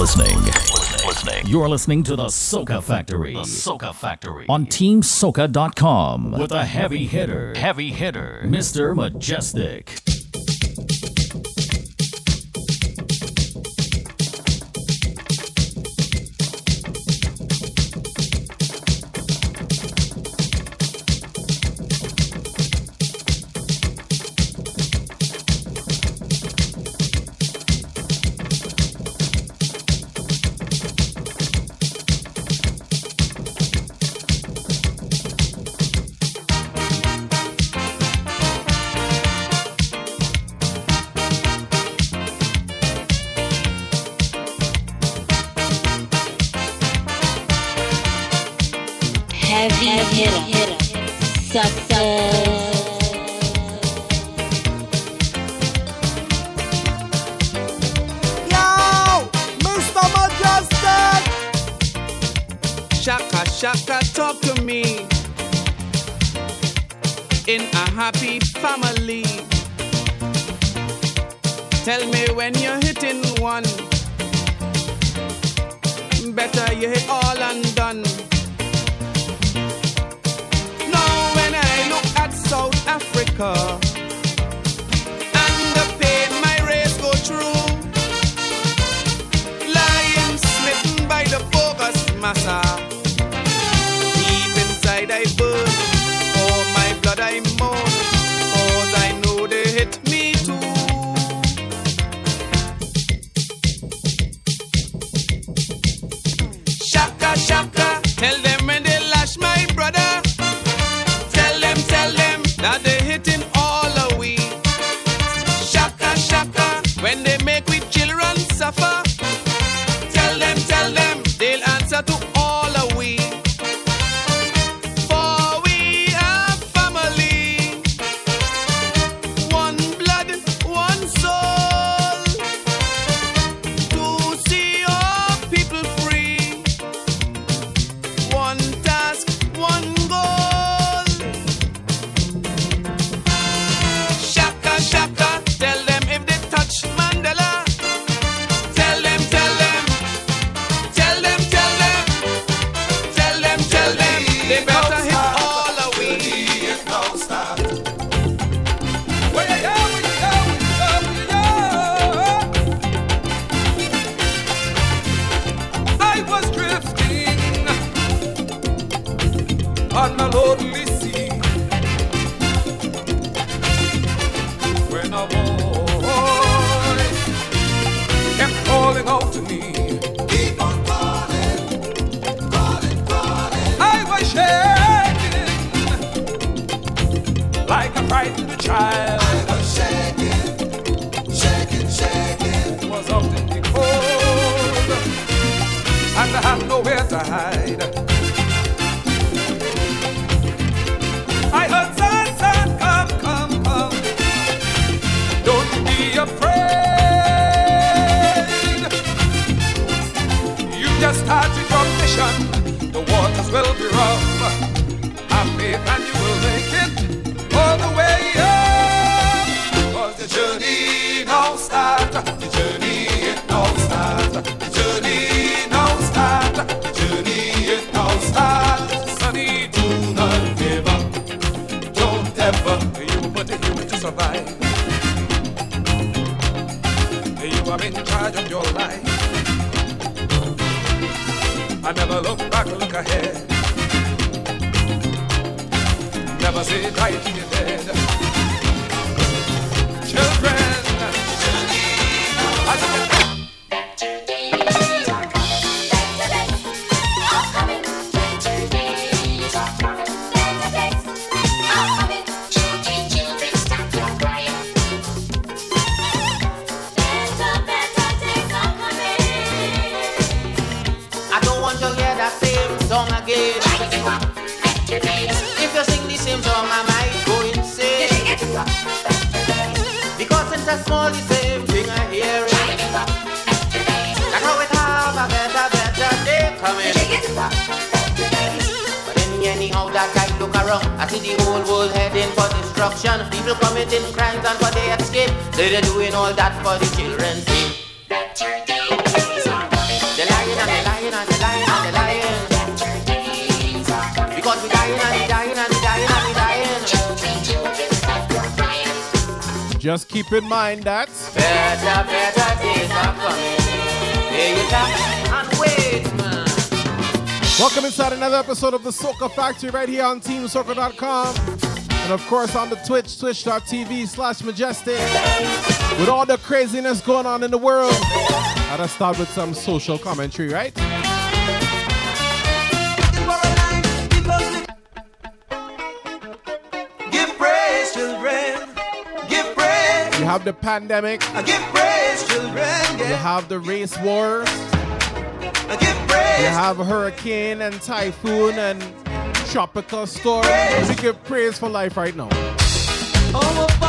listening. listening. You're listening to the Soca Factory. The Soca Factory. On TeamSoca.com with a heavy hitter. Heavy hitter. Mr. Mejustik. In mind that better, better days are coming. and wait, man. Welcome inside another episode of the Soca Factory right here on TeamSoca.com. And of course on the Twitch, twitch.tv slash mejustik. With all the craziness going on in the world, I'd start with some social commentary, right? The pandemic. I give praise, children. Yeah. You have the race wars. I give praise. You have hurricane and typhoon and tropical storm. We give praise for life right now. Oh,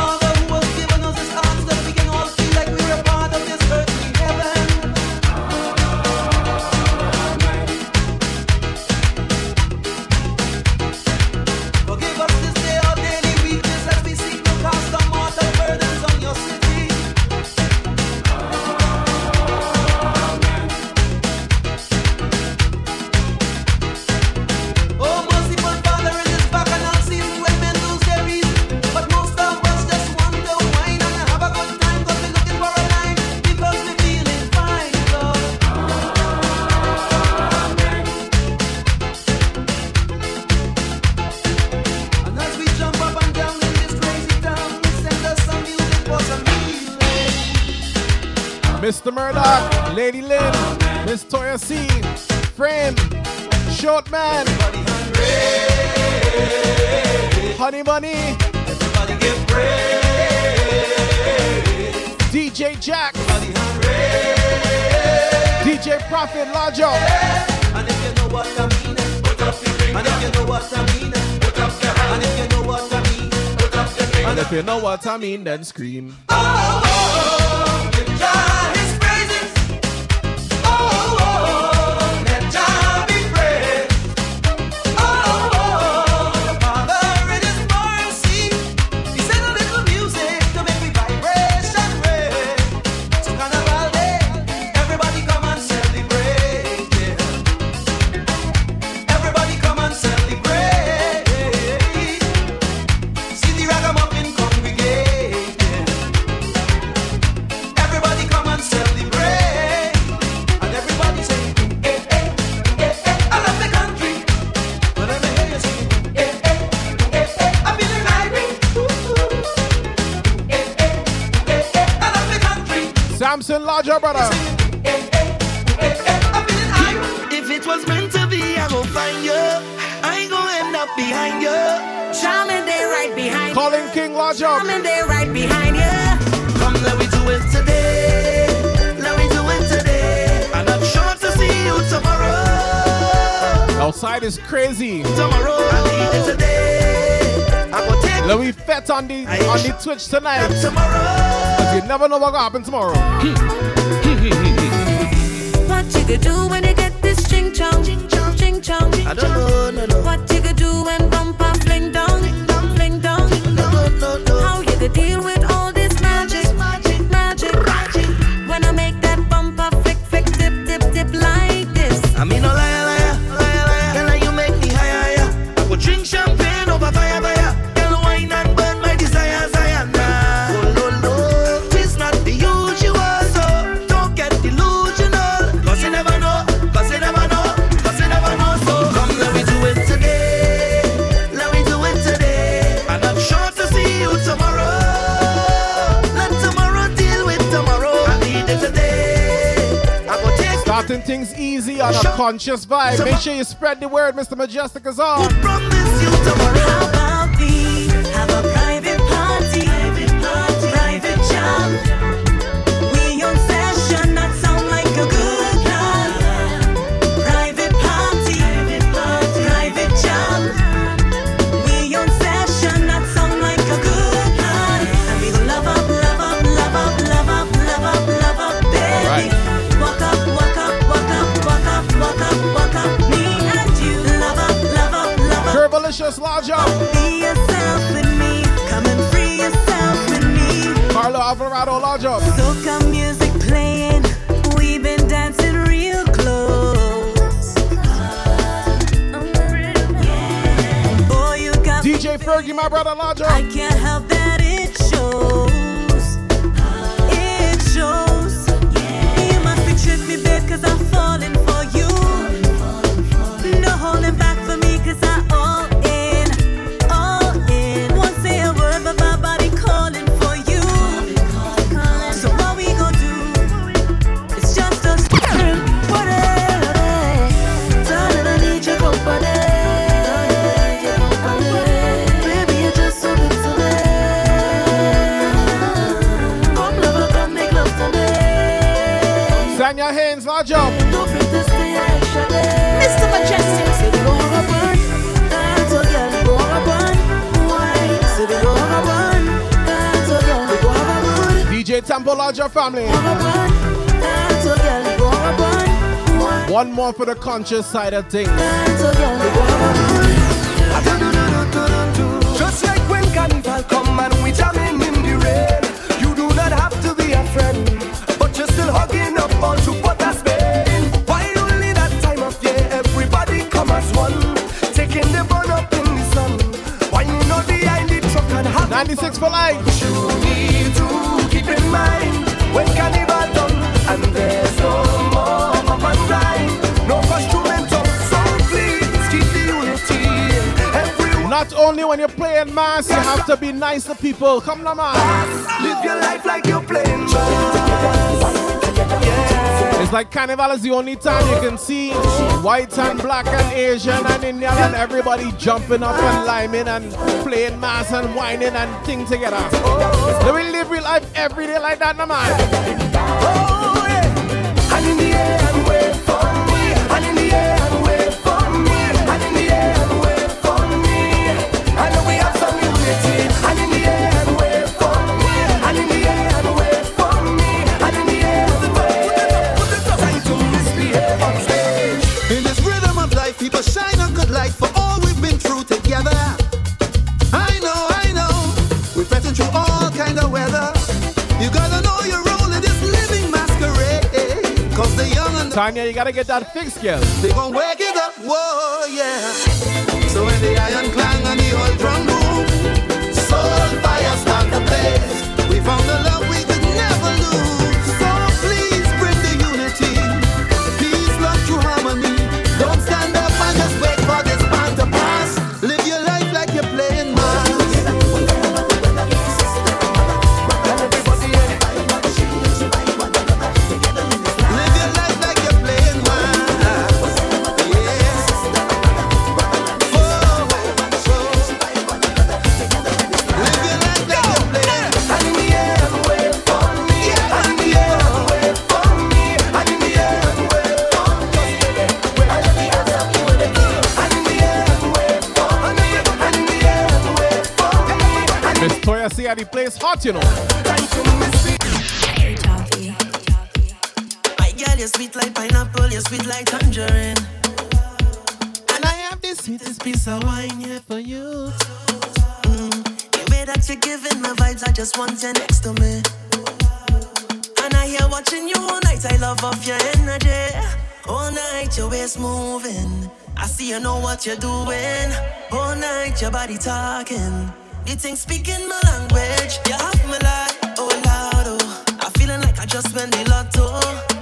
Man, Honey Money, DJ Jack, DJ Prophet Lajo. And if you know what I mean, put up your finger. And if you know what I mean, put up your hand. And if you know what I mean, put up your finger. And if you know what I mean, then scream. Oh, Larger, brother. If it was meant to be, I go find you. I ain't gonna end up behind you. Charming, they right behind Calling King Larger. Charming, they right behind you. Come, let me do it today. Let me do it today. And I'm sure to see you tomorrow. Outside is crazy. Tomorrow, I need it today. I go take Let me fet on the on the Twitch tonight. tomorrow. You never know what's gonna happen tomorrow. Hmm. You do when you get this ching chong, ching chong, ching chong. I don't know, no, no. What on a conscious vibe. Make sure you spread the word, Mr. Mejustik is on. Up. Curvalicious Larger. Be yourself with me. Come and free yourself with me. Carlo Alvarado Larger. Soca music playing. We've been dancing real close. Boy, you got DJ Fergie, my brother Larger. I can't help that it shows. Tanya a bun. Wine. One more for the conscious side of things. Dance a girl, we go have a good. Just like when carnival come and we jamming in the rain. You do not have to be a friend, but you're still hugging up on to put a Spain. Why only that time of year everybody come as one, taking the bun up in the sun. Why you behind the truck and have 96 for life. You need to keep in mind when carnival done and there's no more pump and grind, no instrumental. So please keep the unity. Everyone Not only when you're playing mass, you have to be nice to people. Come on, man. live your life like you're playing. Like Carnival is the only time you can see white and black and Asian and Indian and everybody jumping up and liming and playing mass and whining and thing together. They will live real life every day like that, no man. Tanya, you gotta get that fixed, girl. they gon' wake it up, whoa, yeah. So when the iron clang the old drum boom, soul fire start blaze. We found the love place hot, you know. time to misbehave. My girl, you're sweet like pineapple, you're sweet like tangerine. And I have this sweetest piece of wine here for you. Mm, the way that you're giving me vibes, I just want you next to me. And I hear watching you all night, I love off your energy. All night, your waist moving. I see you know what you're doing. All night, your body talking. You think speaking my language, you have me like, oh loud, oh. I'm feeling like I just went the lotto.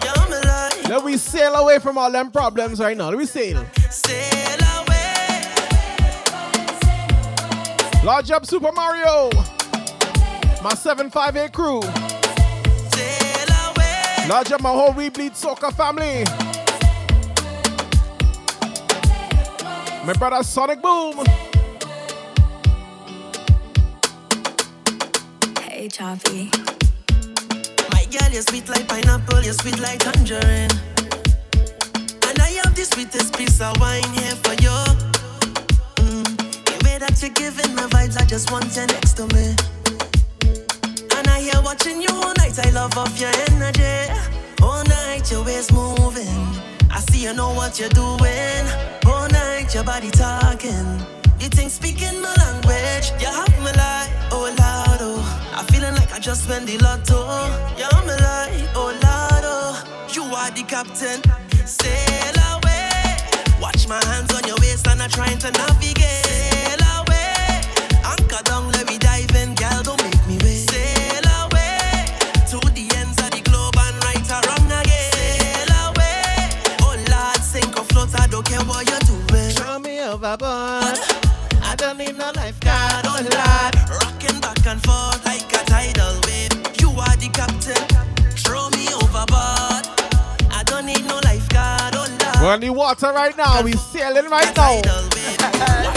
You me like, Let we sail away from all them problems right now. Let we sail. sail away. Large up Super Mario. My 758 crew. Sail away. Large up my whole We Bleed Soca family. My brother Sonic Boom. Choppy. My girl, you're sweet like pineapple, you're sweet like tangerine. And I have the sweetest piece of wine here for you. Mm, the way that you're giving me vibes, I just want you next to me. And I hear watching you all night, I love off your energy. All night, your waist moving. I see you know what you're doing. All night, your body talking. You think speaking my language, you have me like, oh loud, oh. I'm feeling like I just went the lotto. You have me like, oh loud, oh. You are the captain, sail away. Watch my hands on your waist and I'm trying to navigate. We're in the water right now. We sailing right now.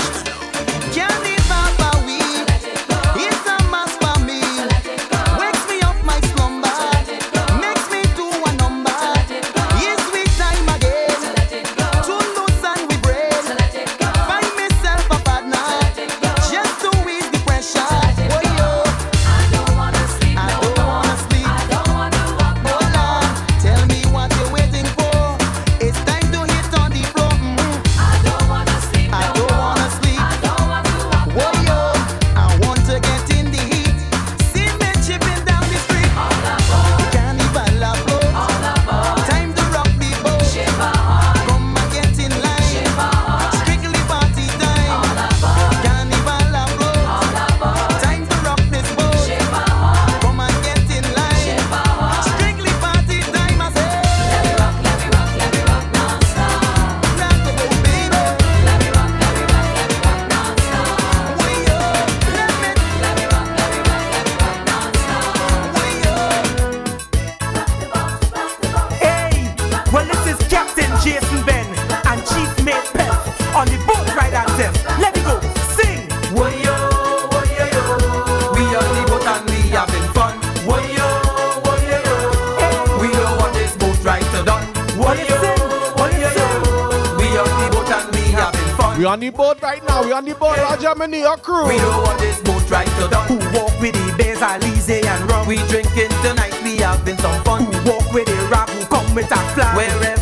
the boat right now. We on the boat, yeah. Germany, our crew. We know what this boat right to down. Who walk with the bears, Alize and rum. We drinking tonight, we having some fun. Who walk with the rap, who come with a flag. Wherever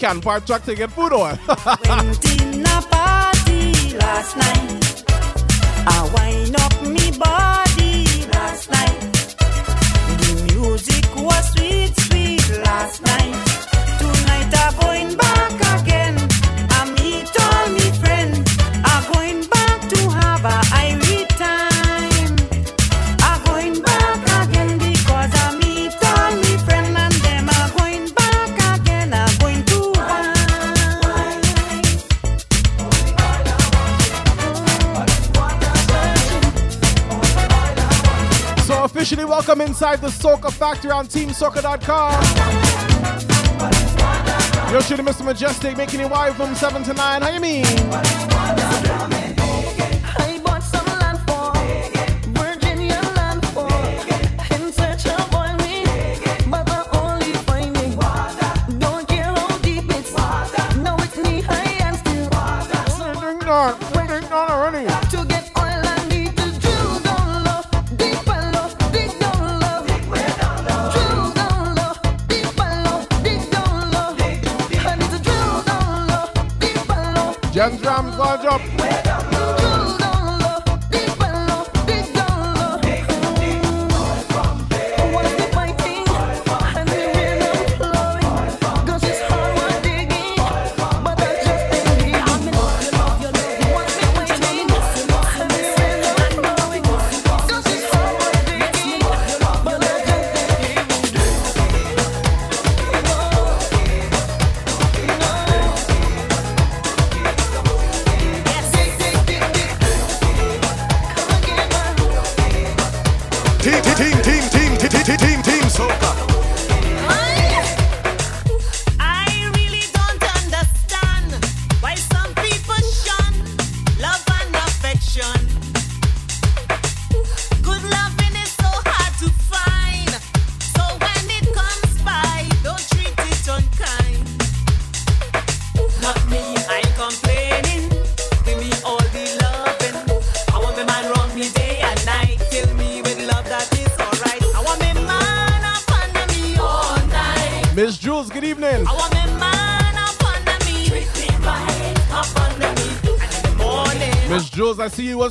can park truck to get food or Went in a party last night. I wind up me body. Inside the Soca Factory on TeamSoca.com. You're shooting Mr. Mejustik, making it wide from 7 to 9. How you mean?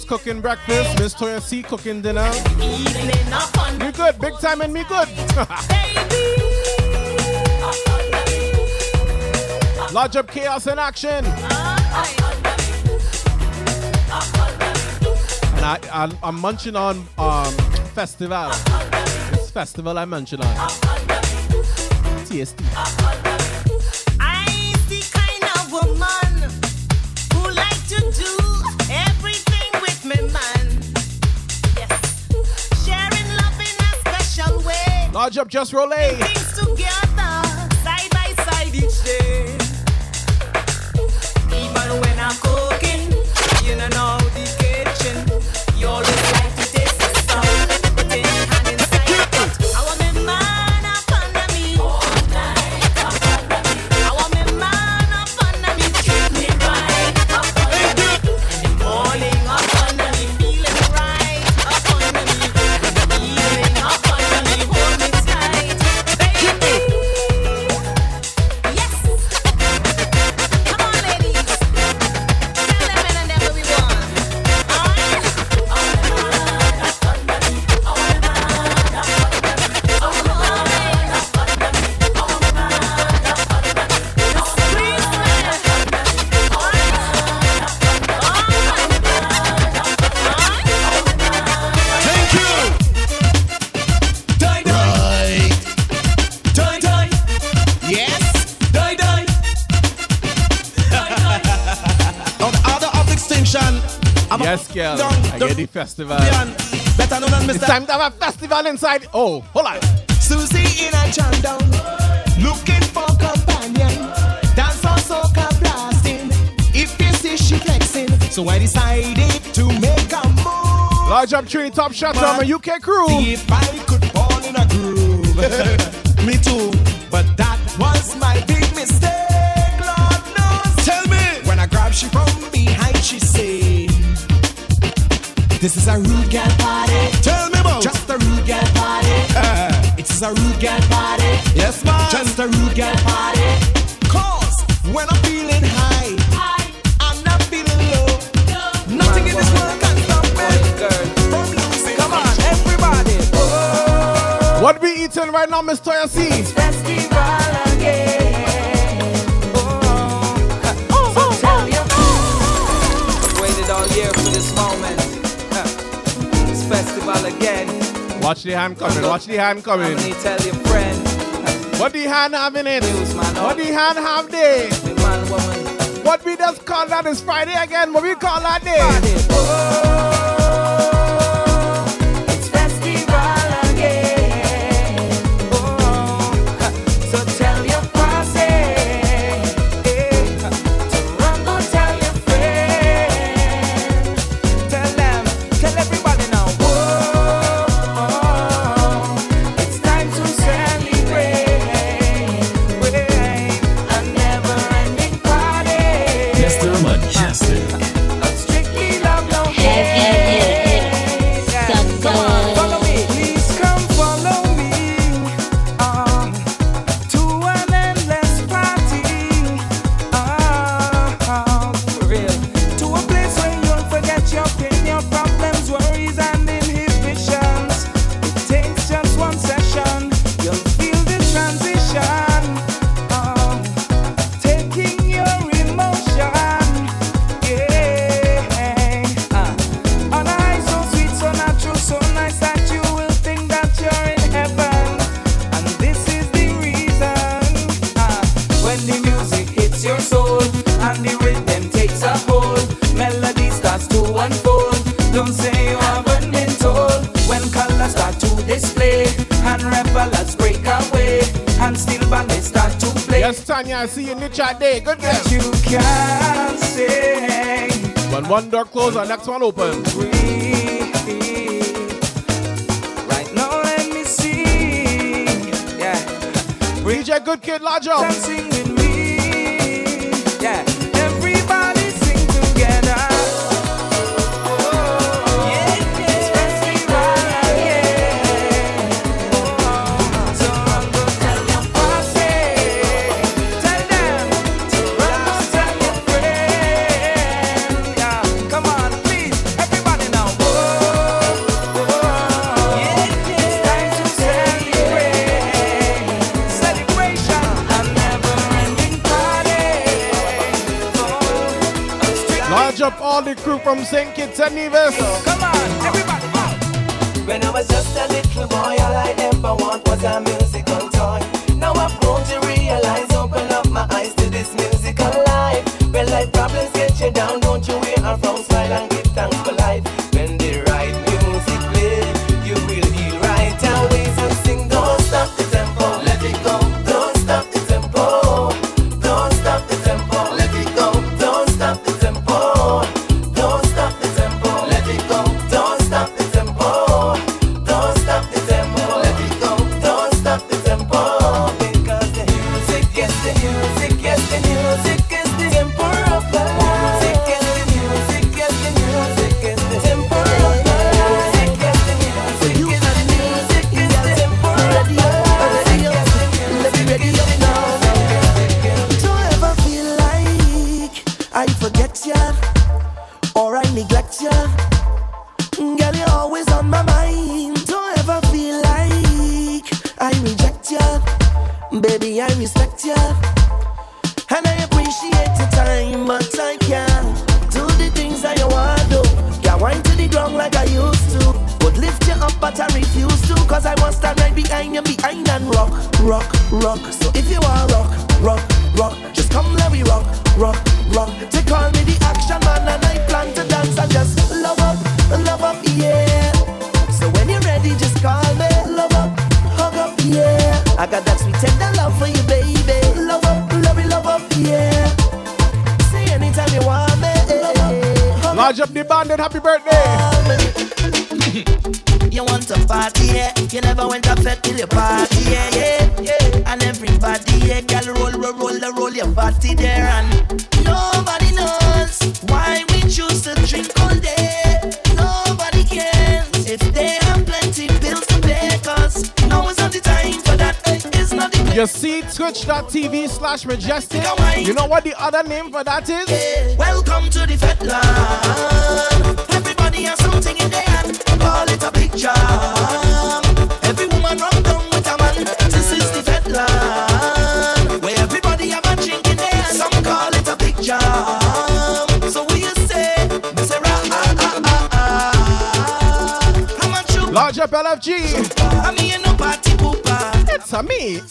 cooking breakfast, Miss Toya C cooking dinner. You good, big time and me good. Lodge up chaos in action. And I, I, I'm munching on um, festival. It's festival I'm munching on. TST. up Just Roll. festival. Better known than It's time to have a festival inside. Oh, hold on. Susie in a down, looking for companion. Dance on soca blasting. If you see she flexing, so I decided to make a move. Large up tree, top shot from a UK crew. a rude girl party. Tell me about. Just a rude girl party. Uh. It's a rude girl party. Yes, man. Just a rude girl party. Cause when I'm feeling high. I'm not feeling low. Nothing in this world can stop me from losing. Come on, everybody. What we eating right now, Mr. Yassi? Watch the hand coming. Watch the hand coming. tell your friend. What the hand have in it? What the hand have day? What we just call that is Friday again. What we call that day? That's one open. Senke Tanive twitch.tv slash mejustik. You know what the other name for that is?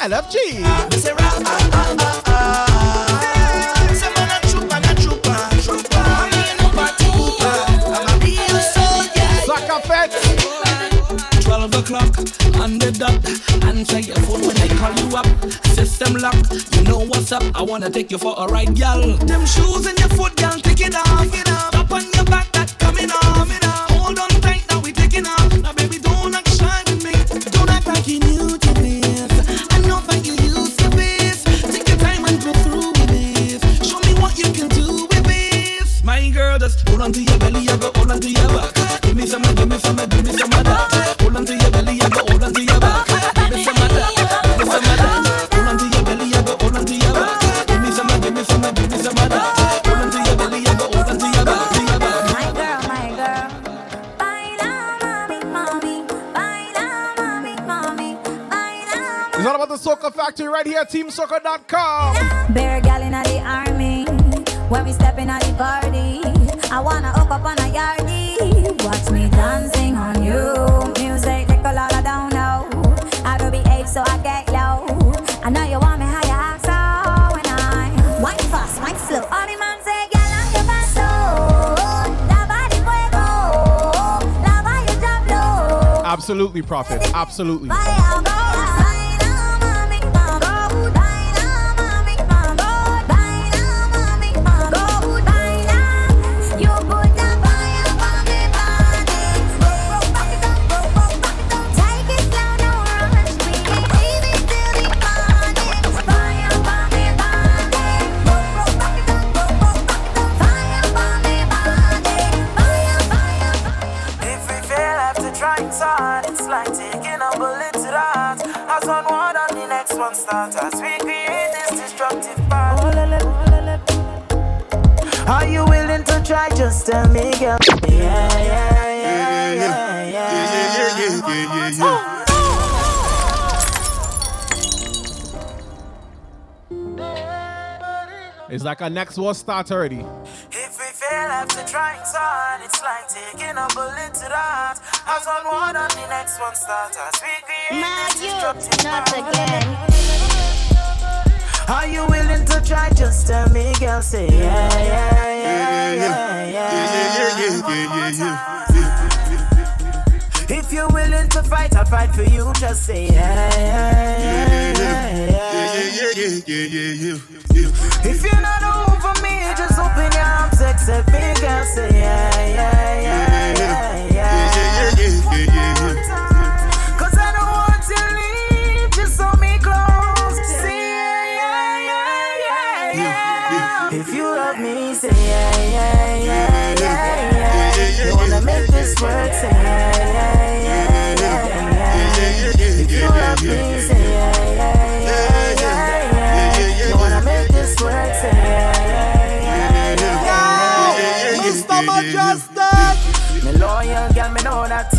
I mean, you no party pooper. I'm a real soldier. Sucker fetch. 12 o'clock on the dot. Answer your phone when I call you up. System lock, you know what's up. I wanna take you for a ride, gal. Them shoes in your foot, gal, take it off. Take it off. Up on My girl, just hold on to your belly, I go hold on to your back. Give me some, give me some, give me some of that. Hold on to your belly, I go hold on your back. Give me some of that, give me some of that. Hold on your belly, I go hold on to your back. Give me some, give me some, give me some of that. Hold on your belly, I go hold on your back, to your back. My girl, my girl. Baila, mami, mami. Baila, mami, mami. Baila, It's all about the Soca Factory right here at TeamSoca.com. Bear gal in the army. When we step in at the party, I wanna hook up on a yardie. Watch me dancing on you. Music take a lot of down low. I do be eight, so I get low. I know you want me how you act so when I wine fast, wine slow. All the man say, "Girl, I'm your paso." La body fuego, la vaya diablo. Absolutely, Prophet. Absolutely. Try? Just tell me, girl. Yeah, yeah, yeah, yeah, yeah, yeah. It's like our next war start already. If we fail after trying so hard, it's like taking a bullet to the heart. As one word on the next one starts, as we create this destructive Not again. Are you willing to try? Just tell me, girl. Say yeah, yeah, yeah, yeah, yeah, yeah. yeah, yeah, yeah, yeah, If you're willing to fight, I'll fight for you. Just say yeah, yeah, yeah, yeah, yeah. yeah, yeah, If you're not over me, just open your arms, accept me, girl. Say yeah, yeah, yeah, yeah, yeah. Cause this work, say yeah, yeah, yeah, yeah, yeah. If you love me, say yeah, yeah, yeah, yeah, yeah. You wanna make this work, say yeah, yeah, yeah, yeah, yeah. Mr. Mejustik! Me loyal, girl, me know that.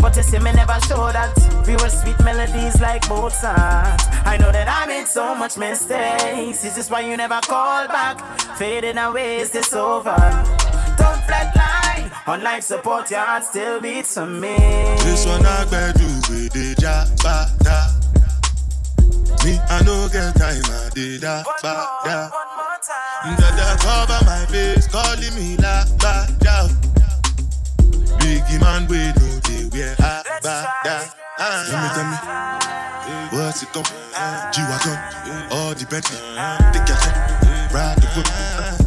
But you see, me never show that. We were sweet melodies like Mozart. I know that I made so much mistakes. This is why you never call back? Fading away, is this over? Don't flatline. On life support, your heart still beats for me. This one I bet you with the jabata. Me, I no get time, I did that, ba, da. Dada cover my face, calling me la, ba, da. Biggie man, we know they wear ha, ba, da. Ah. Tell me, tell me. What's it gon' G-Wagon, all the Bentley, the cat, ride the whip,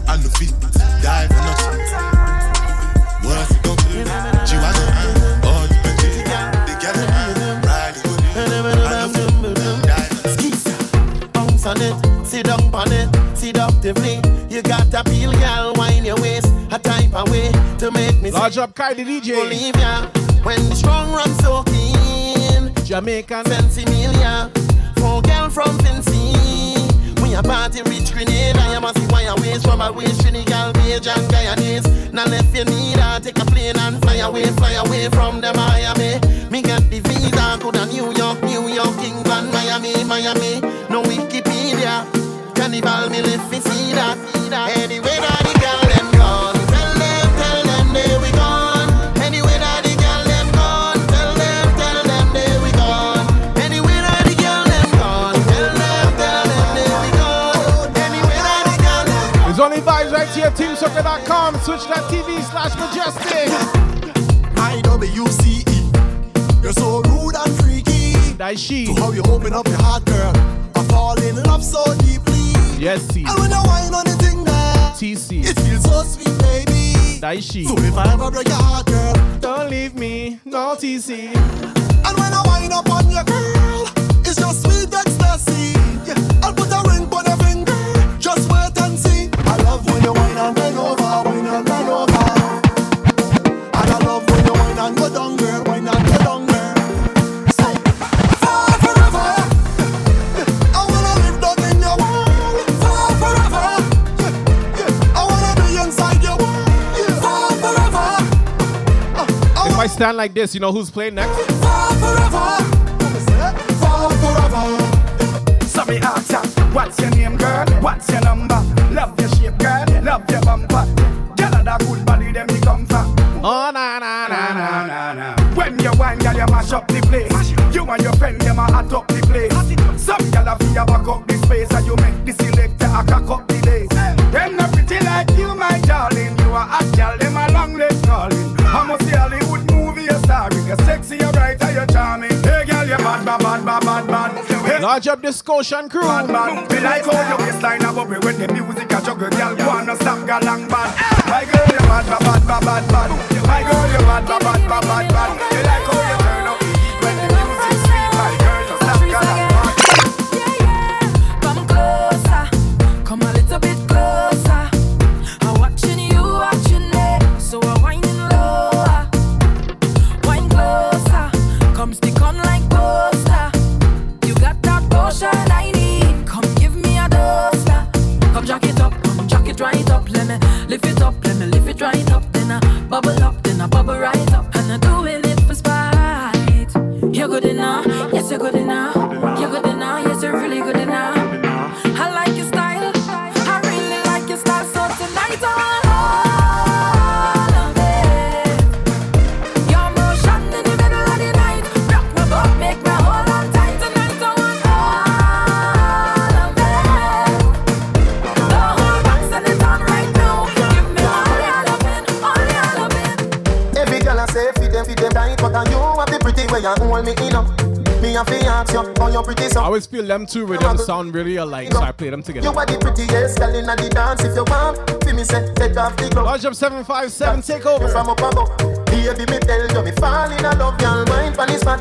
on the feet, dive for nothing. On it, sit down on it, seductively. You got to peel, girl, wine your waist, a type of way to make me Large up the DJ. believe. When the strong run so keen, Jamaican, Sensimilia, for girl from Fancy. We a party rich grenade, I am a see why I waste from a waist, Trinidad, and Guyanese. Now if you need her, take a plane and fly away, fly away from the Miami. Me got the visa, go to New York, New York, England, Miami, Miami. No Wikipedia, Carnival, me live to see that. Anyway, that the girl them gone. Tell them, tell them they we gone. Anyway, that the girl them gone. Tell them, tell them they we gone. Anyway, that the girl them gone. Tell them, tell them they we gone. Anyway, that the girl them There's only vibes right here, teamsoca.com, twitch.tv slash mejustik. I WCE. You're so rude and freaky. That she. To how you open up your heart, girl. I fall in love so deeply. Yes, T. I wine on the thing there, TC. it feels so sweet, baby. She. So if I ever break your heart, girl, Don't leave me, no TC. and when I wine up on your girl, it's just sweet ecstasy. Yeah, I'll put a ring on your finger. Just wait and see. I love when you wine and bend over, wine and bend over. Stand like this, you know who's playing next? So me ask ya, what's your name, girl? What's your number? Love your shape, girl. Love your bumper. Girl, that good body, them me come from. Oh, na, na, na, na, na, na. When you wine, girl, you mash up the place. You and your friend, them a hot up the place. Some girl a feel back up the space, and you make the selector bad, bad, bad, bad, bad, bad. Large up the Scotian crew. bad, bad. Me like how your waistline a bubble when the music a juggle. Girl, go on, no stop, girl, long bad. My girl, you're bad, bad, bad, bad, bad. My girl, bad, bad, bad, bad, bad, bad. Me like how you lift it up, have the pretty way you hold me in up. Me have to ask you, how you pretty I always feel them two rhythms sound really alike, so I play them together. You are the prettiest girl in the dance. If you want, feel me say take off the glove. Up 757, take over. From up above, baby me tell you me fall in love, girl. Wine pon this fat,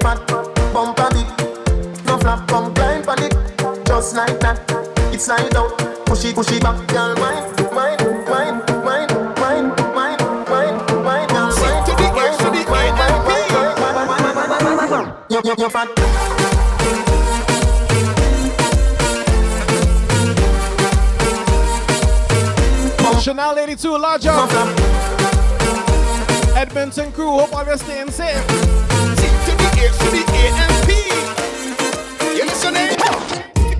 fat, bumper big. No flap, come climb pon it, just like that. It's slide out, push it, push it back, girl. Wine, You, you, fat. Chanel 82, large up. Edmonton crew, hope all you're staying safe. to the H to the A and P. You listening?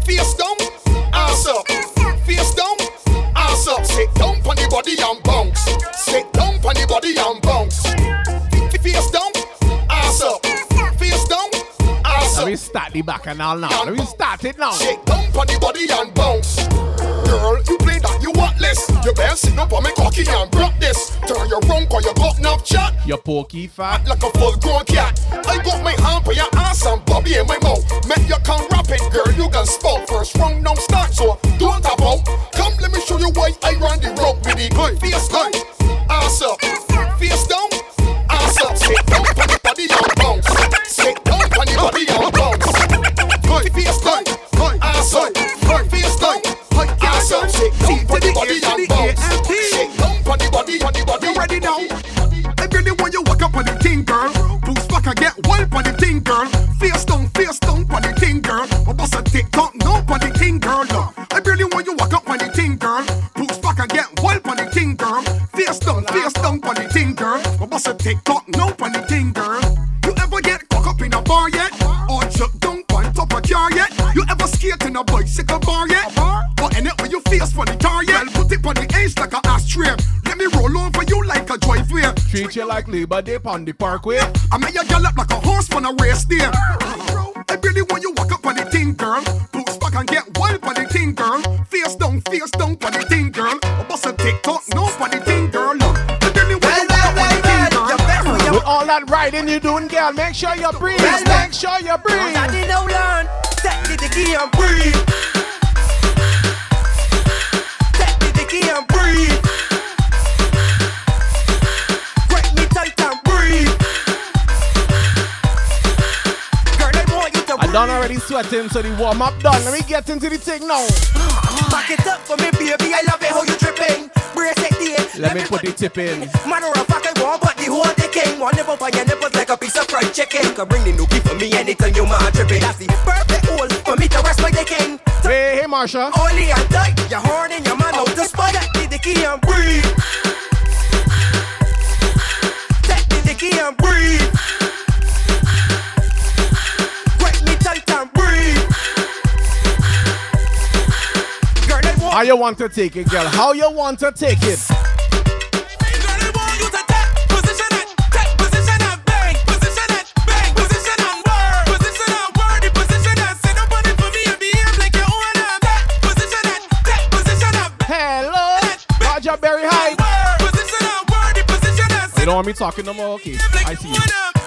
Face down, ass up. Face down, ass up. Sit down on the body and bounce. Back and all now. Let me start it now. Shake down on the body and bounce. Girl, you play that you want less. You better sit up on me cocky and rock this. Turn your wrong cause you got enough chat. Your pokey fat. like a full grown cat. I got my hand for your ass and bobby in my mouth. Make you come rapid, girl, you can spot first round don't start, so don't tap out. Come, let me show you why I run the rope with the it. Face down, ass up, face down, ass up. Sit down, face down. Sit down, the body on bounce. Sit down, pon the body, body. You ready now? I really want you walk up on the thing, girl. Blues back and get wild on the thing, girl. Face down, face down on the thing, girl. I bust a tick tock, no on the thing, girl. No. I really want you walk up on the thing, girl. Blues back and get wild on the thing, girl. Face down, face down on the thing, girl. I bust a tick tock, no on the thing, girl. In a bicycle bar yet? Or any where you face for the tar yet? Put it on the edge like a ashtray. Let me roll over you like a driveway. Treat you like Labor Day on the parkway. I make you gallop like a horse on a race day. I really want you walk up on the thing, girl. Boots back and get wild on the thing, girl. Face down, face down on the thing, girl. I bust a TikTok, no on the thing, girl. I really want you walk up on the thing, girl. With all that riding you doing, girl, make sure you breathe. Make sure you breathe. The and breathe. Take the dicky and breathe. Grip me tight and breathe. Girl, I want you to I done already sweating, so the warm up done. Let me get into the thing now. Back it up for me, baby. I love it how you tripping. Brace it, Let me put the tip in. Matter of fact, I want but the whole the king. One nipple for your nipples like a piece of fried chicken. Can bring the nookie for me anytime you man tripping. That's the perfect hole for me to rest my dick in. Hey, hey, Marsha. Only and tight, your horn and your man out the spot. Take the key and breathe. Take the dicky and breathe. Grip me tight and breathe. I want How you want to take it, girl? How you want to take it? Don't want me talking no more? Okay, I see you.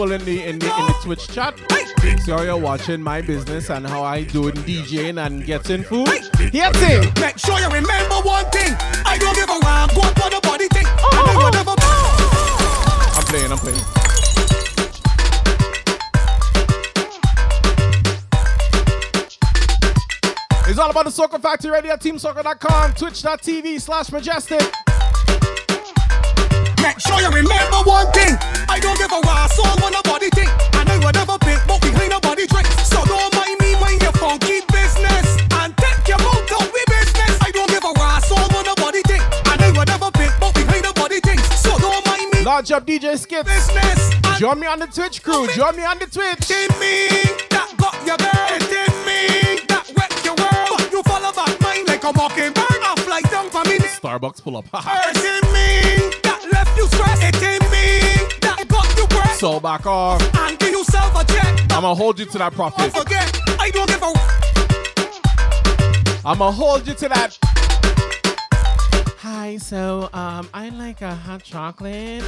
People in the in the in the Twitch chat. See how you're watching my business and how I do doing DJing and getting food. Here thing. Make sure you remember one thing. I don't give a rap. Go up on the body thing. And then whatever. I'm playing. I'm playing. It's all about the Soca Factory Radio at TeamSoca.com, Twitch.tv slash Mejustik. Make sure you remember one thing. Launch up DJ Skip. Business. Join me on the Twitch crew. Join me on the Twitch. In me, that got your girl. It in me, that wreck your world. You follow back mine like a mockingbird. I fly down for me. Starbucks pull up. In me, that left you stressed. It in me, that got you pressed. so back off. And give yourself a check. A I'm gonna hold you to that profit. Forget, I don't give a. I'm gonna hold you to that. Hi, so um, I like a hot chocolate.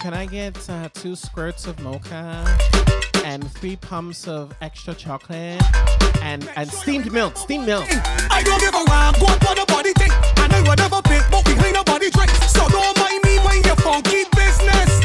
Can I get uh, two squirts of mocha and three pumps of extra chocolate and and steamed milk? Steamed milk. I don't give a rap, go for the body thing. I would never pick, but behind the body trick. So don't mind me, mind your funky business.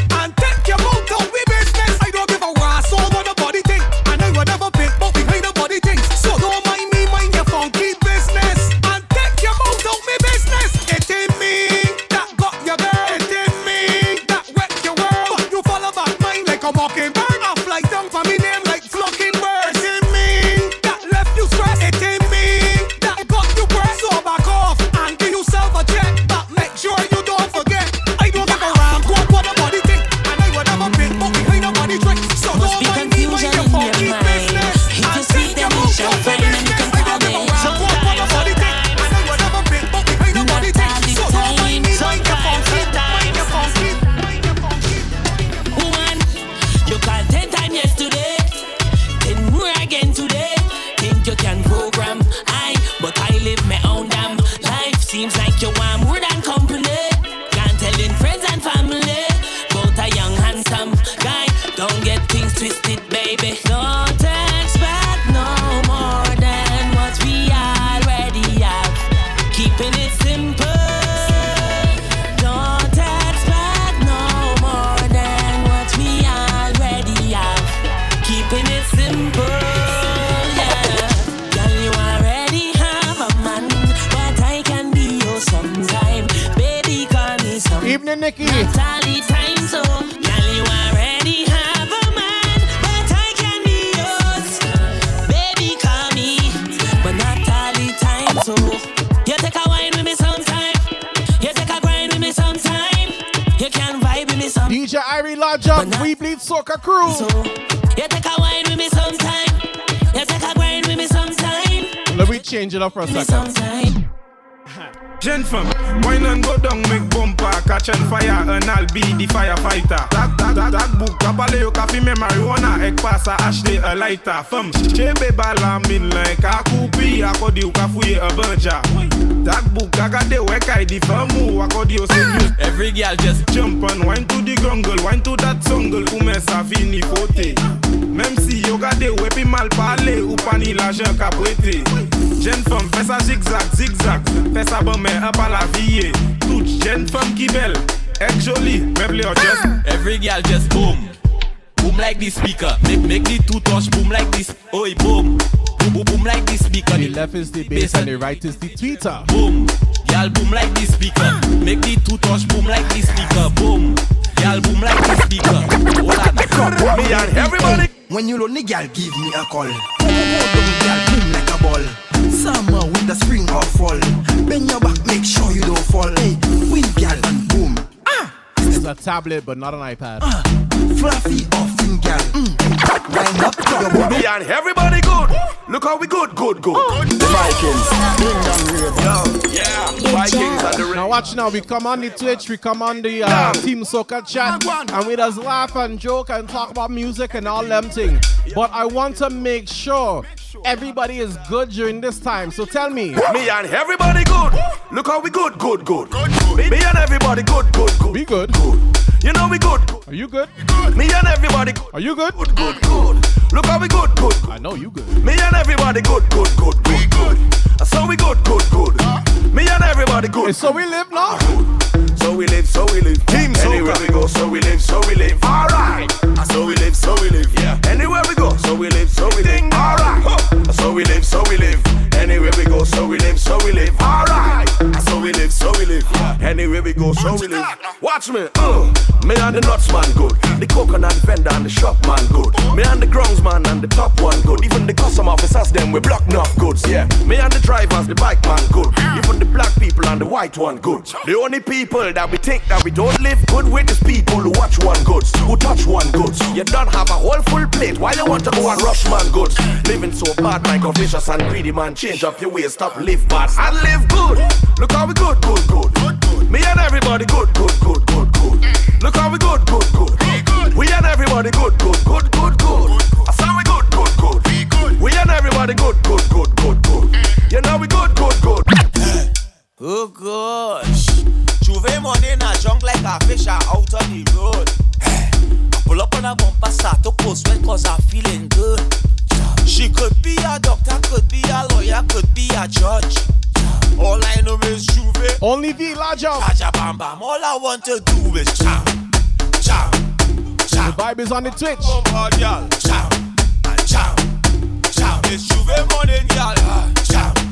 Me change it up for a second. Gen fam, wine and go down, make bumper, catch on fire, and I'll be the firefighter. That, that, that, that book, kapale yo kafi me marijuana, ek pasa ashte a lighter. Fam, chebe bala min like a kupi, akodi yo kafuye a banja. That book, agade wekai di famu, akodi yo send you. Every girl just fais ça bon mais un pas la vie. Toute jeune femme qui belle, est jolie, même les just. Every girl just boom. Boom like this speaker. Make make the two touch boom like this. Oi boom. Boom boom boom like this speaker. The left is the bass and the right is the tweeter. Boom. Girl boom like this speaker. Make the two touch boom like this speaker. Boom. Girl boom like this speaker. Hold on. Me and everybody. When you lonely, girl, give me a call. Oh, oh, oh, girl, boom like a ball. Summer, winter, spring or fall. Tablet, but not an iPad. Fluffy or thin, girl. Mm. Wind up to your body. And everybody good. Look how we good, good, good. Vikings, Kingdom Radio. Yeah, Vikings and the Now watch now, we come on the Twitch, we come on the uh, Team Soca chat, and we just laugh and joke and talk about music and all them things. But I want to make sure everybody is good during this time. So tell me. Me and everybody good. Look how we good, good, good. Me, me and everybody good, good, good. We good. You know we good. Are you good? Me and everybody good. Are you good? Good, good, good. Look how we good, good. I know you good. Me and everybody good, good, good, good, good. So we good, good, good. Me and everybody good. So we live now. So we live, so we live. Team Anywhere we go, so we live, so we live. Alright. So we live, so we live. Yeah. Anywhere we go, so we live, so we live. Alright. So we live, so we live. Anywhere we go, so we live, so we live. Alright. So we live, so we live. Anywhere we go, so we live. Watch me. Uh. Me and the nuts man good. The coconut vendor and the shop man good. Me and the grounds man and the top one good. Even the custom officers them we block enough goods. Yeah. Me and the drivers, the bike man good. Even the black people and the white one good. The only people people that we think that we don't live good with is people who watch one goods, who touch one goods. You don't have a whole full plate, why you want to go and rush man goods? Living so bad, Michael vicious and greedy man, change up your ways, stop live bad and live good. Look how we good, good, good, good, good. Me and everybody good, good, good, good, good. Look how we good, good, good, good. We and everybody good, good, good, good, good. I saw we good, good, good. We and everybody good, good, good, good, good. You know we good, good, good. Oh gosh. Juve money in a junk like a fish out on the road. Hey, I pull up on a bumper, start to post sweat cause I'm feeling good. She could be a doctor, could be a lawyer, could be a judge. All I know is Juve. Only V, be up Bam bam. All I want to do is jam, jam, jam. The vibe is on the Twitch. Come on, y'all. Jam, jam, jam. It's Juve morning, y'all. Jam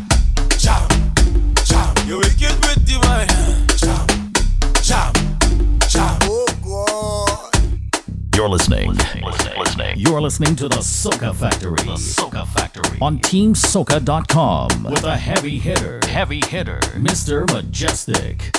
listening. Oh, listening. listening. You're listening to the Soca Factory. The Soca Factory. On TeamSoca.com with a heavy hitter. Heavy hitter. Mr. Mejustik.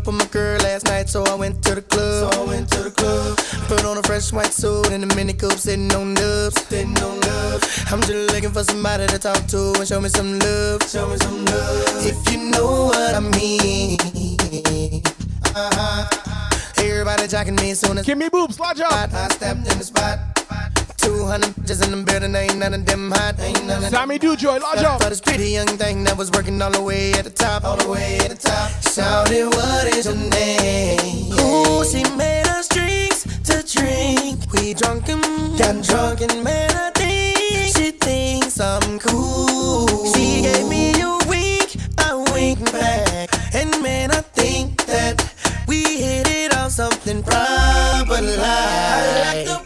Up with my girl last night, so I went to the club. So I went to the club. Put on a fresh white suit and a mini coupe, sitting on dubs. Sitting on dubs. I'm just looking for somebody to talk to and show me some love. Show me some love. If you know what I mean. Uh-huh. Everybody jocking me as soon as Give me boobs, lodge up. I stepped in the spot. 200 just in the building, ain't none of them hot. Ain't none of Sammy Dujoy, lodge up. For this pretty young thing that was working all the way at the top. All the way at the top. Shouted, what is your name? Ooh, she made us drinks to drink. We drunk and got drunk and man, I think she thinks I'm cool. She gave me a wink, I wink back. And man, I think that we hit it on something proper like.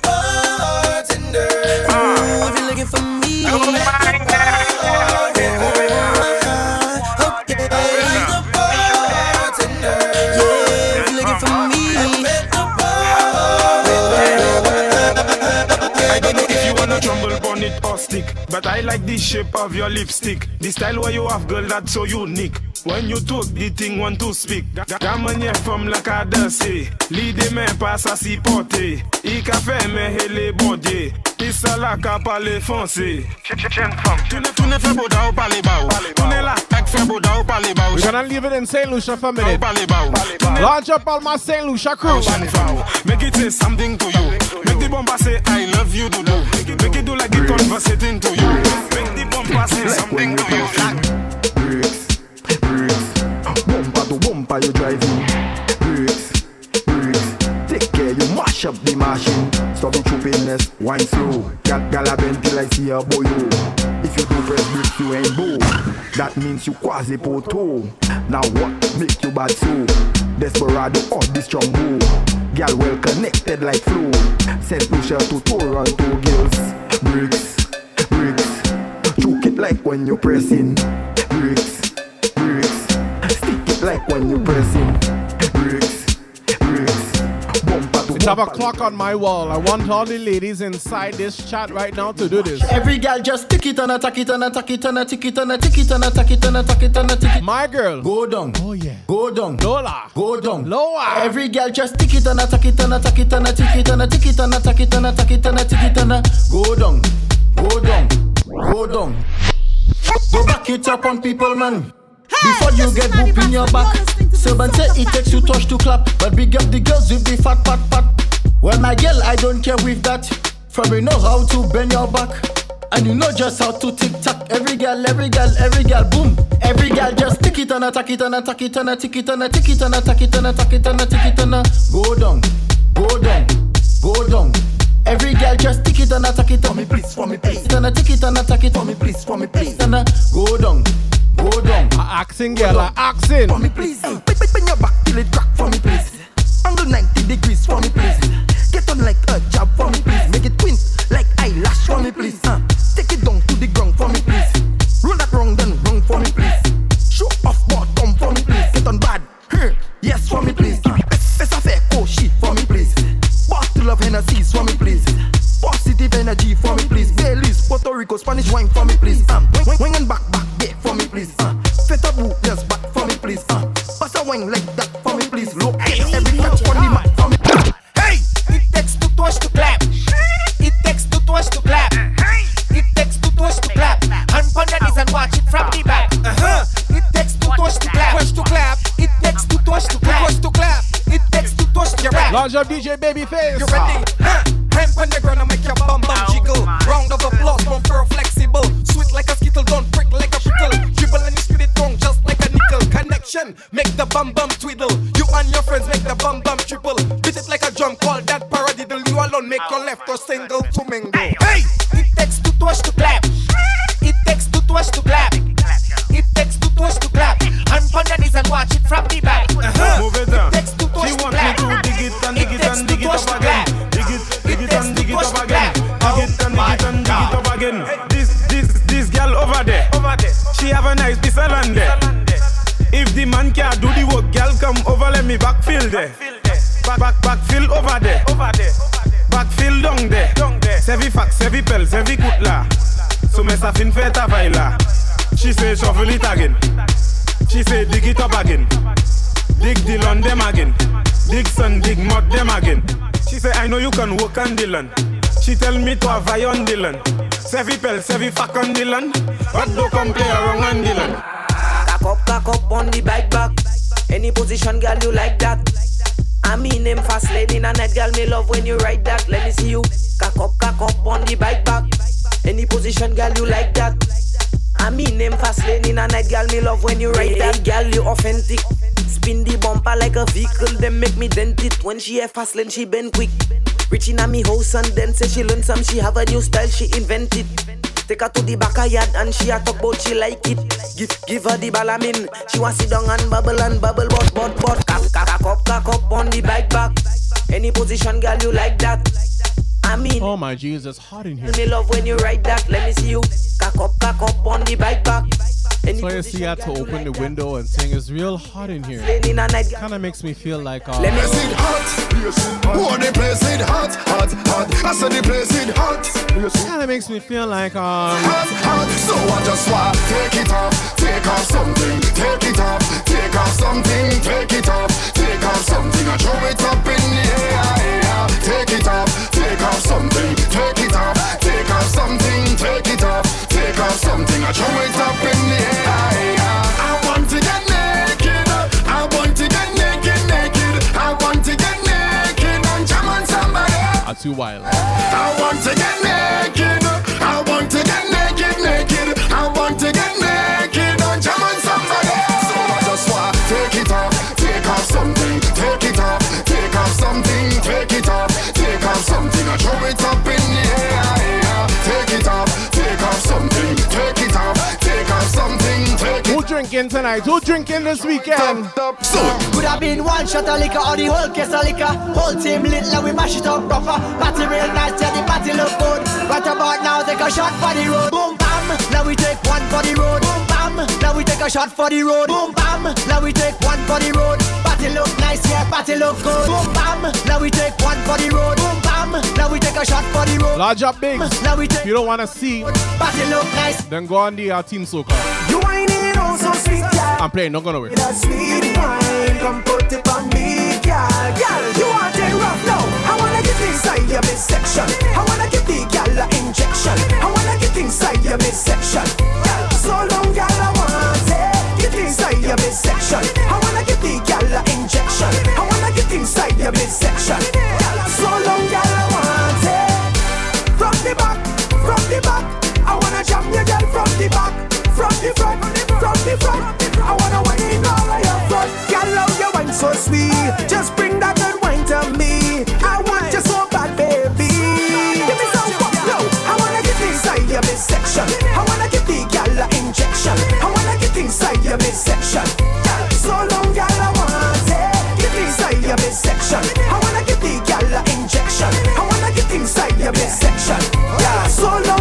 But I like the shape of your lipstick. The style where you have, girl, that's so unique. When you talk, the thing want to speak. Ta manière femme la ka danser. L'idée men passe à s'y porter. I ka fait men hele bondye. I sa la ka parler français. Tu ne, tu ne fais beau da ou parler bas ou. Tu ne la ek fais beau da ou parler bas ou. We're gonna leave it in St. Lucia for a minute. Launch up all my St. Lucia crew. Make it say something to you. Make the bumper say I love you, do do. Make it do like it conversating to you. Make the bumper say something to you. Bricks, bricks, bumper to bumper you driving. Bricks, bricks, take care you mash up the machine. Stop the choppiness, wine slow. Got bend till I see a boy. If you do press bricks you ain't bow. That means you quasi poto. Now what make you bad so? Desperado or the strong bow. Girl well connected like flow. St. Lucia to Toronto girls. Bricks, bricks. Choke it like when you pressing. Like when you pressing. Bricks, bricks. It's have a clock on my wall. I want all the ladies inside this chat right now to do this. Every girl just tick it and attack it and attack it and attack it and attack it and attack it and attack it and attack it. My girl. Go down. Oh yeah. Go down. Lola. Go down. Lower. Every girl just tick it and attack it and attack it and attack it and attack it and attack it and attack it and attack it and a- go down. Go down. Go down. Go back it up on people, man. Before you get boop in your back. Seven say it takes you touch to clap. But big up the girls with the fat fat fat. Well, my girl, I don't care with that. From you know how to bend your back. And you know just how to tick tock. Every girl, every girl, every girl, boom. Every girl just tick it and attack it and attack it and attack it and attack it and attack it and attack it and attack it and go down, go down, go down. Every girl just tick it and attack it for me please, for me please. And attack it and attack it for me please, for me please. And go down, go down. Axing girl, a axing. For me please. Bend, your back till it crack for me please. Angle 90 degrees for me please. Get on like a jab for me please. Make it like eyelash for me please. DJ Babyface. You on the. She tell me to have eye on the land. Sevi pel, sevi fuck on the land. But don't come play around on the land. Cock up, cock up on the bike back. Any position, girl, you like that. I mean, them fast lady and that girl, me love when you ride that. Let me see you. Cock up, cock up on the bike back. Any position, girl, you like that. I mean, them fast lady and that girl, me love when you ride that. Girl, you authentic. Spin the bumper like a vehicle, then make me dent it. When she a fast lane, she bend quick. Reaching at me house and then say she learn some, she have a new style, she invented. Take her to the back of yard and she a talk about she like it. Give give her the balamin. She want sit down and bubble and bubble, but but but cock cock up cock up on the bike back. Any position, girl, you like that. I mean, Oh my Jesus, hot in here. me love when you ride that. Let me see you cock up cock up on the bike back. Any So you see, I had to open the window and sing. It's real hot in here. in. Kind of makes me feel like. Uh, Let me Place it hot. Oh, the place it hot, hot, hot. I said the place it hot. Kind of makes me feel like. Um, hot, hot. So I just want take it off, take off something, take it off, take off something, take it off, take off something. I throw it up in the air, yeah. Take it off, take off something, take it off, take off something, take take something. I throw it up in the air. I want to get naked, I want to get naked, naked. I want to get naked and jam on somebody. are too wild. I want to get naked. I want to get naked, naked. I want to get naked and jam on somebody. So I just want take it off, take off something, take it off, take off something, take it off, take off something. I throw it up drinking tonight? Who drinking this weekend? So Could have been one shot of liquor or the whole case of liquor. Whole team lit, now we mash it up proper. Party real nice, yeah, the party look good. Right about now, take a shot for the road. Boom bam, now we take one for the road. Boom bam, now we take a shot for the road. Boom bam, now we take one for the road. Party look nice, yeah, party look good. Boom bam, now we take one for the road. Boom bam, now we take a shot for the road. Large up big. Now we take. If you don't want to see, Party look nice. then go on the uh, Team Soca. You whining it on so sweet, yeah. I'm playing, don't go nowhere. That sweet wine, come put it on me, girl. Girl, you want it rough now? I wanna get inside your midsection. I wanna give the girl a injection. I wanna get inside your midsection. Girl, so long, girl, I want it. Get inside your midsection. I wanna give the girl a injection. I wanna get inside your midsection. Girl, so long, girl, I want it. From the back, from the back. I wanna jam your girl from the back, from the front, from the front. I wanna wine in all of your front. Girl, love your wine so sweet. Just bring that good wine to me. I want you so bad, baby. Give me some fuck now. I wanna get inside your midsection. I wanna get the girl a injection. I wanna get inside your midsection. So long, girl, I want it. Get inside your midsection. I wanna get the girl a injection. I wanna get inside your midsection. Yeah, so long,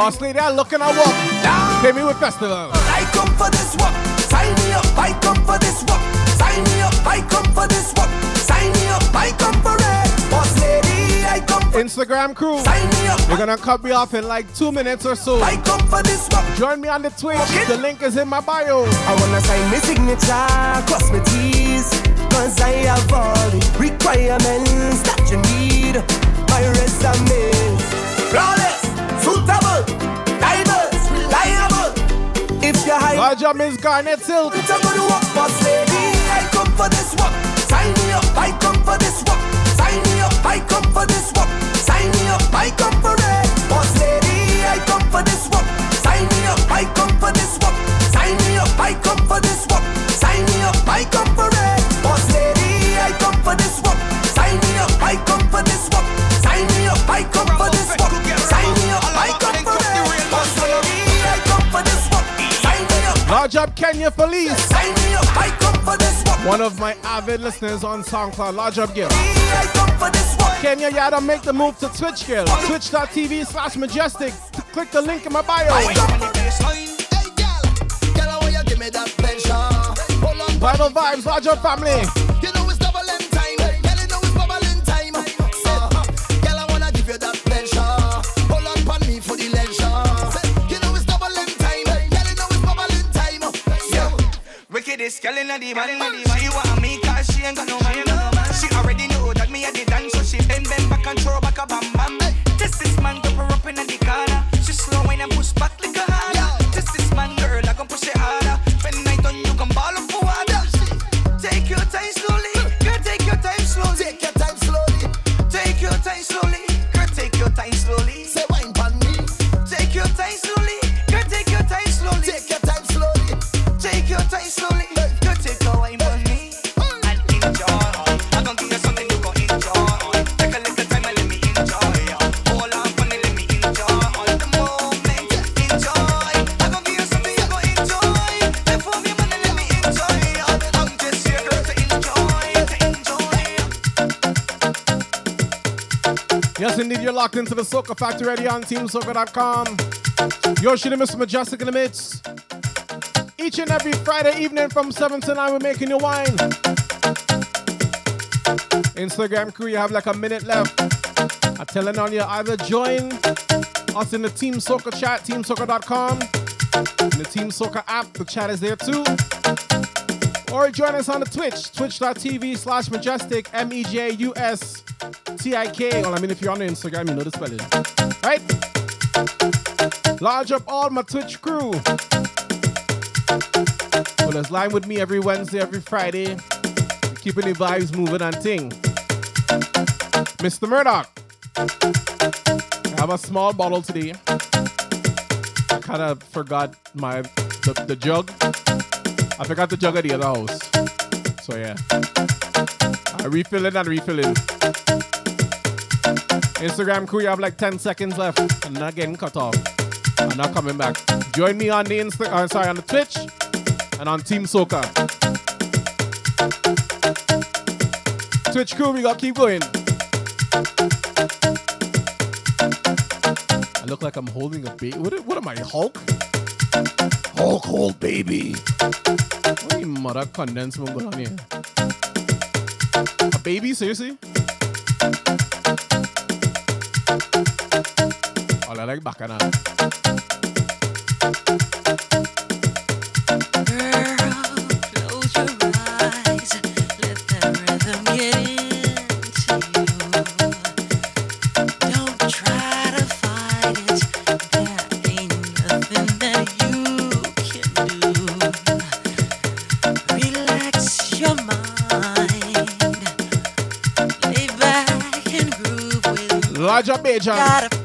me the work, with Boss lady, I'm looking at work. Pay me with festival. I come for this work. Sign me up. I come for this work. Sign me up. I come for this work. Sign me up. I come for it. Boss lady, I come for Instagram crew. Sign me up. We're gonna cut me off in like two minutes or so. I come for this work. Join me on the Twitch. The link is in my bio. I wanna sign my signature, cross my T's Cause I have all the requirements that you need up Miss Garnet Silk. It's a good work, boss lady. I come for this work Sign me up, I come for this work Sign me up, I come for this work Sign me up, I come for it. Boss lady, I come for this work Sign me up, I come for this work Sign me up, I come for this work Sign me up, I come Large up Kenya Felice. Sign me up, I come for this work. One of my avid listeners on SoundCloud, large up girl. Kenya Yada make the move to Twitch girl. Twitch.tv slash mejustik. Click the link in my bio. Vital vibes, large up family. Wickedest girl inna the man. She want me 'cause she ain't got no man. She already know that me a the dance, so she bend bend back and throw back a bam bam. This is man to her up inna the corner. She slow wine and push back locked into the Soca Factory ready on TeamSoca.com. Yo, shit, Mr. Mejustik in the midst. Each and every Friday evening from 7 to 9, we're making you wine. Instagram crew, you have like a minute left. I'm telling on you, either join us in the Team Soca chat. In the Team Soca app, the chat is there too. Or join us on the Twitch, twitch.tv slash mejustik, M E J U S T I K. Well, I mean, if you're on the Instagram, you know the spelling. Right? Large up all my Twitch crew. Well, it's line with me every Wednesday, every Friday. Keeping the vibes moving and ting. Mr. Murdoch. I have a small bottle today. I kind of forgot my the, the jug. I forgot the jug at the other house. So yeah. I refill it and refill it. Instagram crew, you have like 10 seconds left. I'm not getting cut off. I'm not coming back. Join me on the Insta uh, sorry, on the Twitch and on Team Soca. Twitch crew, we gotta keep going. I look like I'm holding a baby. What, what am I, Hulk? Hulk, hold baby. Mother condensed milk going on here? A baby, seriously? Oh, I like. With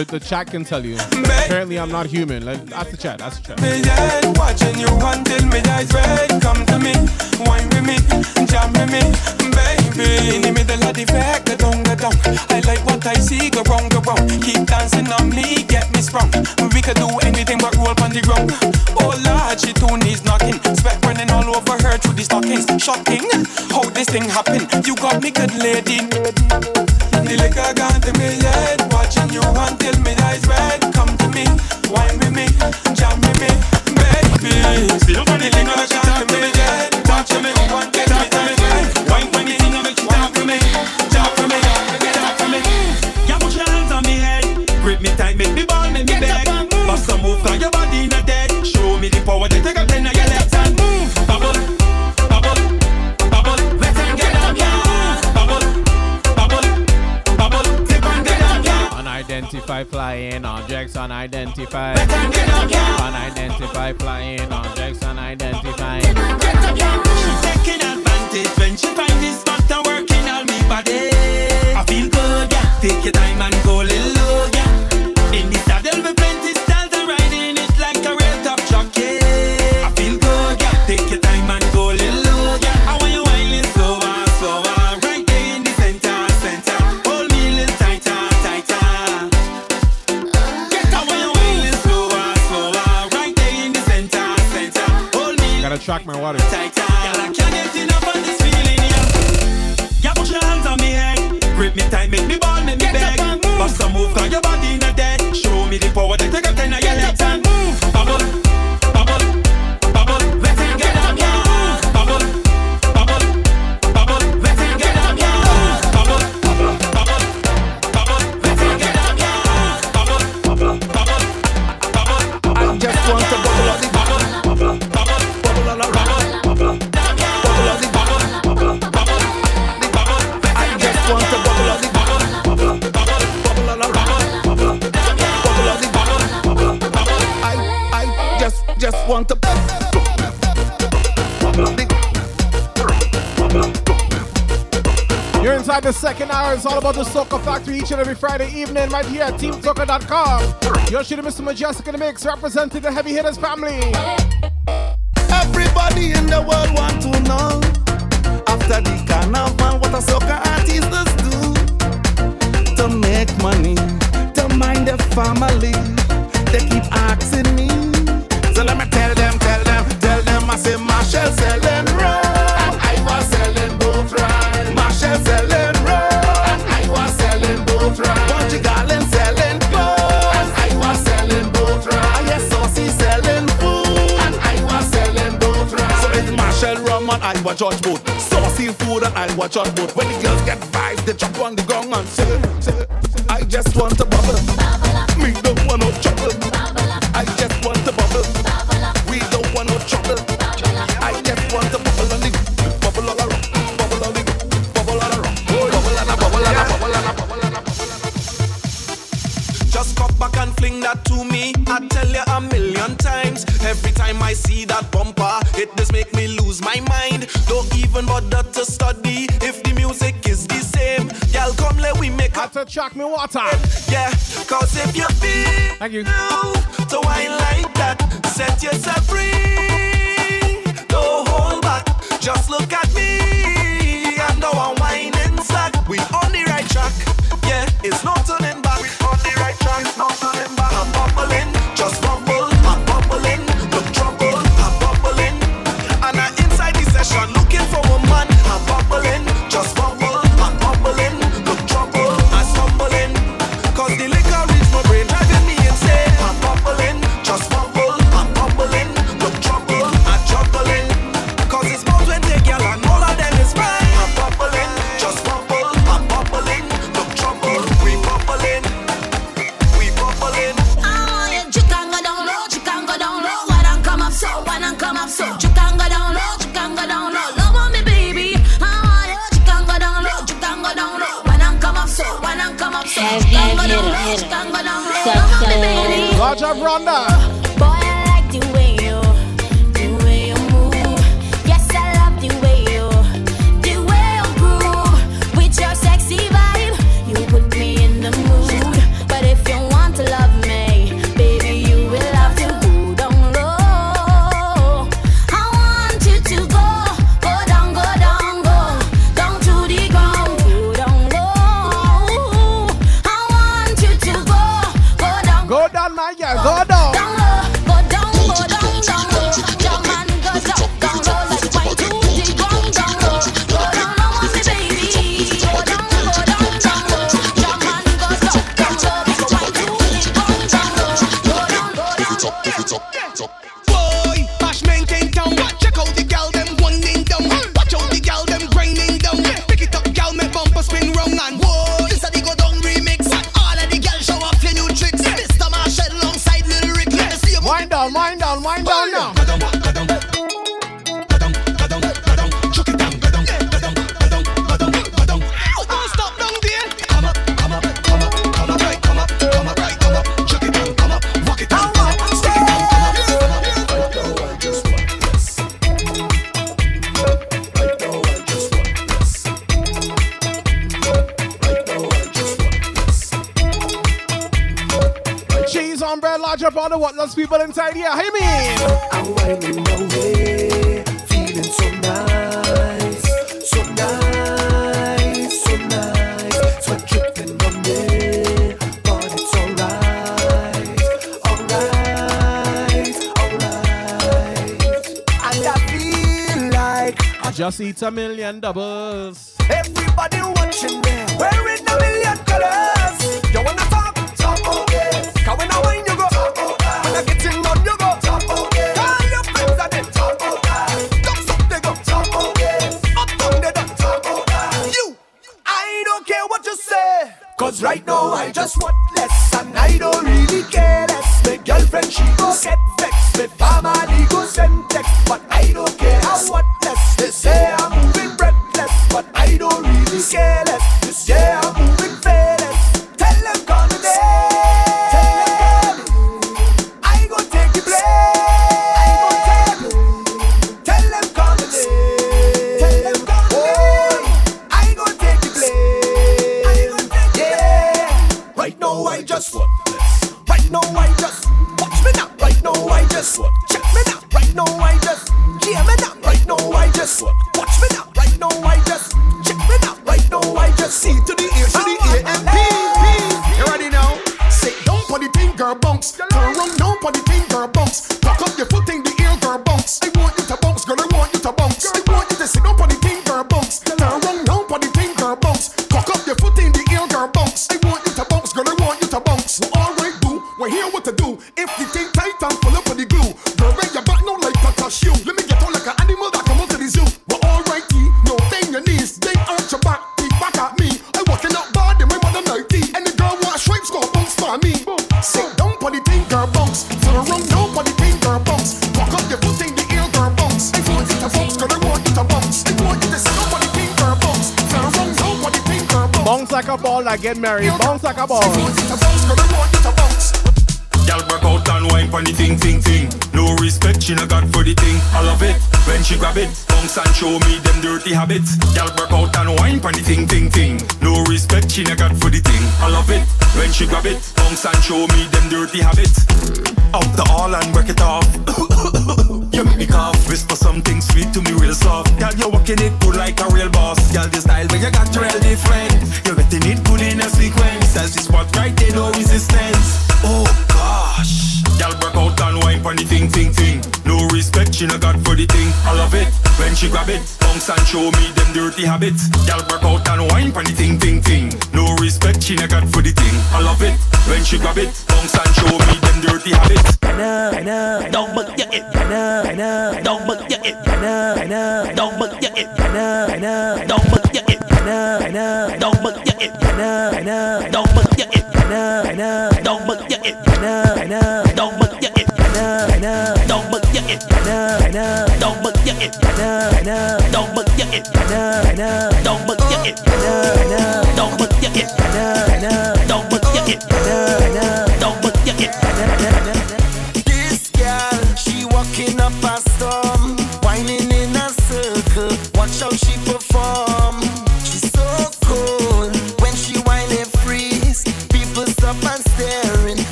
The, the chat can tell you. Apparently, I'm not human. Like, that's the chat. That's the chat. Watching you until eyes red. Come to me, wine with me, jam with me, baby. In the middle of the fact, the the. I like what I see. Go wrong, go wrong. Keep dancing get me strong. We could do anything but roll on the ground. Oh Lord, she knocking, sweat running all over her through the stockings. Shocking, how this thing? You got me good, lady. The liquor to me head, watching you till red. Come to me, wine with me, jam with me. Feel the to me. Touch me, one me, wine with me, me, me, me. Put your hands on me head, grip me tight, make me ball, make me beg. Bust move, cause your body not dead. Show me the power, that you got. unidentified. Unidentified flying objects. don't Girl, I can't get enough of this feeling. Yeah. Yeah, put your hands on me head. Grip me tight, make me ball, make me get beg. Bust a move, cause your body in the dead. Show me the power that you got tonight. the second hour is all about the Soca Factory each and every Friday evening right here at TeamSoca.com. You're Mr. Mejustik in the mix, representing the Heavy Hitters family. Everybody in the world watch. Saucy food and I watch out boat. When the girls get Thank you. those people inside here. hear me! I'm winding my way, feeling so nice, so nice, so nice. On but it's alright, alright, alright. And I feel like I just eat a million doubles.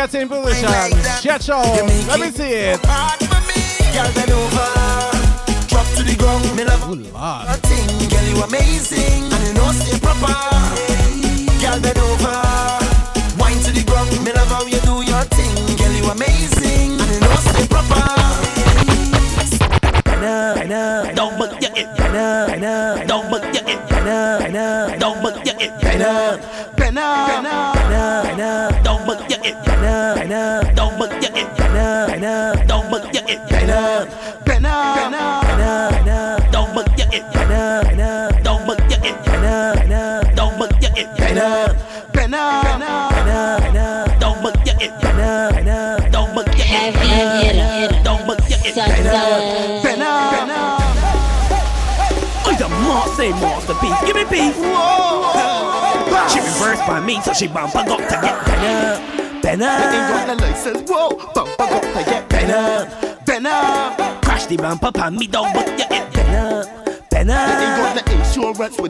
Katrin Bur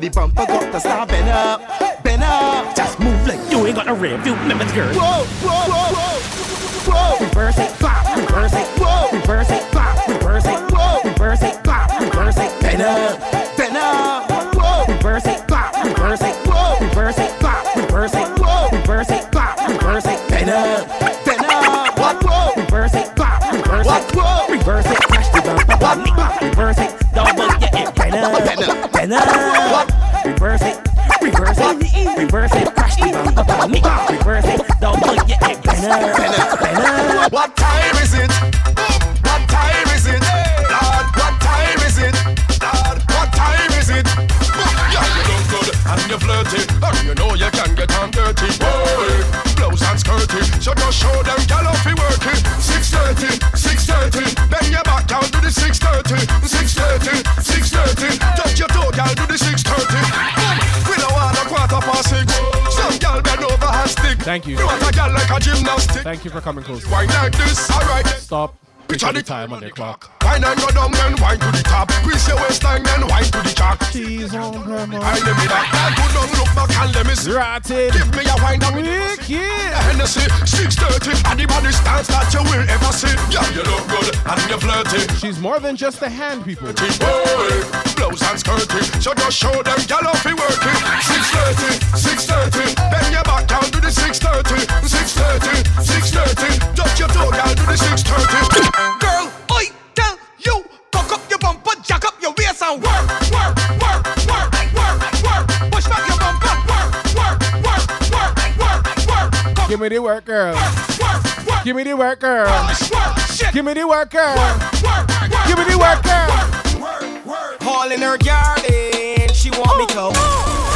with the bumper got to start better. Better. Just move like you ain't got a rear view mirror, girl. Whoa, Thank you. Thank you for coming close. Stop. Picture the time on the clock. Wine and go down, then wine to the top. Twist your waistline, then wine to the chalk. Cheese on her mouth. I let me that. That good don't look back and let me see. Rotted. Give me a wine down with Wicked. Hennessy, 630, and the body stance that you will ever see. Yeah, you look good and you're flirty. She's more than just a hand, people. Boy, blouse and skirty, so just show them gal off you working. 630, 630, bend your back down to the 630, 630, 630, touch your toe down to the 630. Girl, up your waist and work, work, work, work, work, work. Push back your bumper, work, work, work, work, work, work. Give me the work, girl. work, work, Give me the work, girl. work, shit. Give me the work, girl. Work, work, Give me the work, girl. All in her garden, she want me to.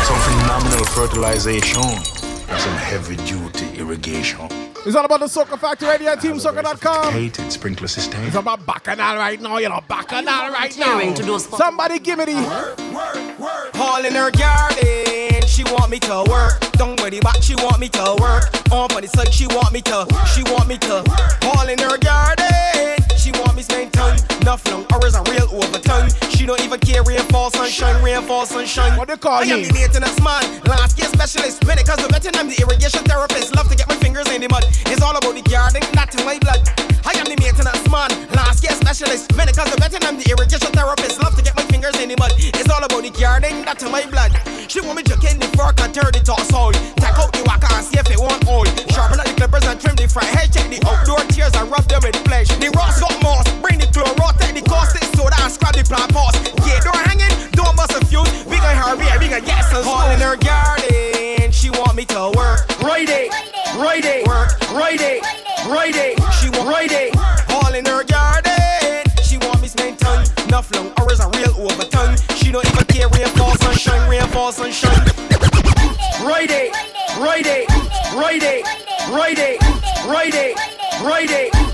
Some phenomenal fertilization and some heavy duty irrigation. It's all about the Soca Factory Radio at TeamSoca.com. Hated sprinkler system. It's about Bacchanal right now, you know, Bacchanal right now. Hearing to those- Somebody give me the. Work, work, work. All in her garden, she want me to work. Don't worry about she want me to work. On on the side, she want me to, she want me to. All in her garden, she want me spend time. Enough long hours and real overtime. She don't even care rainfall, sunshine, rainfall, sunshine. What they call I am me? the maintenance man, landscape specialist. Medical the veteran, I'm the irrigation therapist. Love to get my fingers in the mud. It's all about the garden, not in my blood. I am the maintenance man, landscape specialist. Medical the veteran, I'm the irrigation therapist. Love to get my fingers in the mud. It's all about the garden, not in my blood. She want me to in the fork and turn the toss out. Take out the whacker and see if it won't hold. Sharpen up the clippers and trim the front hair. Check the outdoor tears and rub them with flesh. The rocks got moss. Bring the chloro, take the caustic soda and scrub the plant pots. Yeah, door hanging, don't bust a fuse. We gon' hurry, we gon' get some All in her garden, she want me to work. Right it, right it, work, right it, right it. She want right it. All in her garden, she want me spend time. Enough long hours and real overtime. She don't even care rainfall, sunshine, rainfall, sunshine. Right it, right it, right it, right it, right it, right it,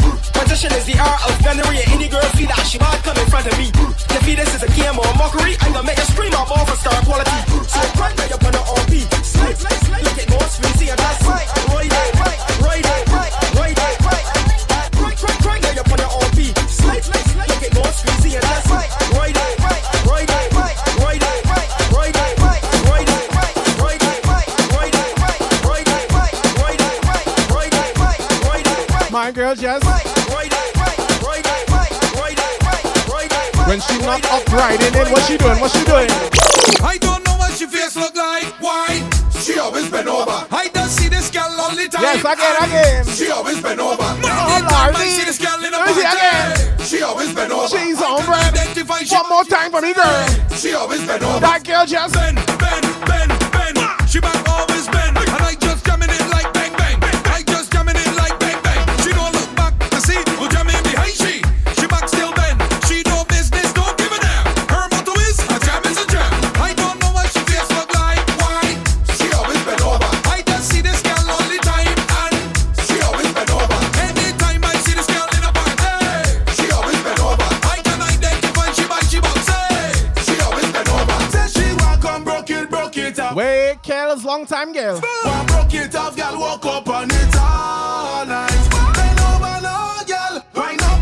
Competition is the art of gunnery, and any girl see that she might come in front of me. Your fetus is a game or a mockery. I'm gonna make a scream up all for star quality. So front that you're gonna all be. Slip, look at North Street, see a that's right. Roy Day, Roy Day, Roy Day, Crank, crank, My girl just. When she not up riding in, what she doing? What she doing? I don't know what she face look like. Why? She always been over. I don't see this girl all the time. Yes, again, again. She always been over. Monday time I see this girl in the Let me see again. She always been over. She's on brand. One more time for me, girl. She always been over. That girl just. Ben, Ben, Ben, long time girl. Broke it off, girl, walk up on it all night. Think I'm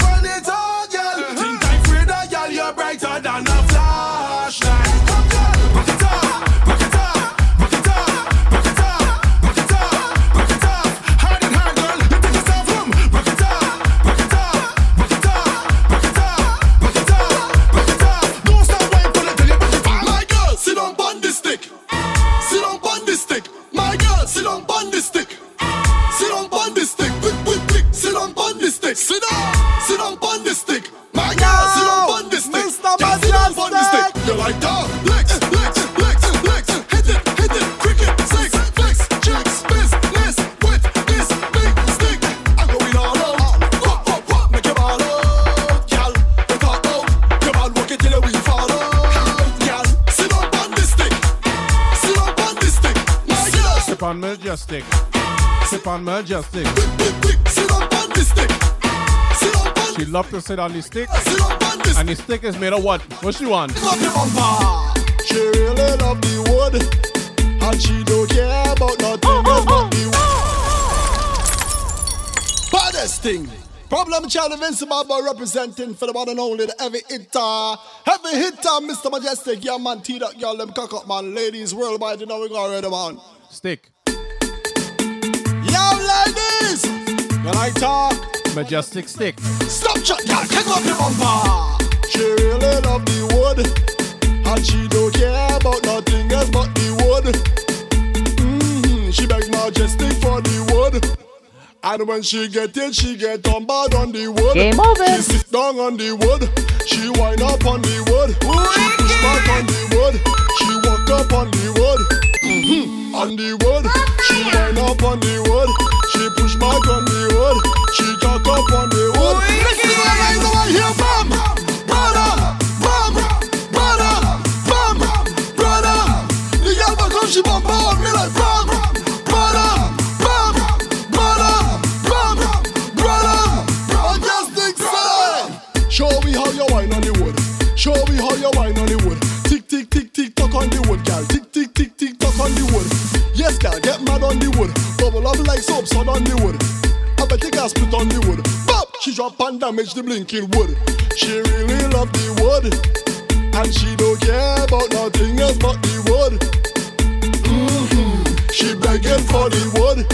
of girl, you're brighter than a Sip on Majestic. Sip on Majestic. Sit on on this stick. Sit on on She love to sit on the stick. Sit on on this And the stick is made of what? What she want? She really love the wood, and she don't care about nothing else but the wood. Baddest thing. Problem child Invincible boy representing for the one and only the heavy hitter. Heavy hitter, Mr. Mejustik. Yeah, man, up, y'all, them cock up, man. Ladies worldwide, you know we got ready, man. Stick. Yo, ladies! When I talk, Majestic stick. Stop chat, girl, take off the bumper. She really love the wood, and she don't care about nothing else but the wood. hmm She beg majestic for the wood. And when she get it, she get on bad on the wood. Game over. She sit down on the wood. She wind up on the wood. She push back on the wood. She walk up on the wood. hmm On the wood. She wind up on the wood. She push back on the wood. She cock up on the wood. Listen to the lines want hear from. Brother, bum, brother, bum, brother. The girl back up, she bump on me like bum, brother, bum, brother, bum, brother. I just think so. Show me how you wine on the wood. Show me how you wine on the wood. Tick, tick, tick, tick, tock on the wood, gal. Tick, tick, tick, tick, tock on the wood. Yes, gal, get mad on the wood. Bubble up like soap, sun on the wood. I bet you gas split on the wood. Bop! She drop and damage the blinking wood. She really love the wood. And she don't care about nothing else but the wood. hmm She begging for the wood.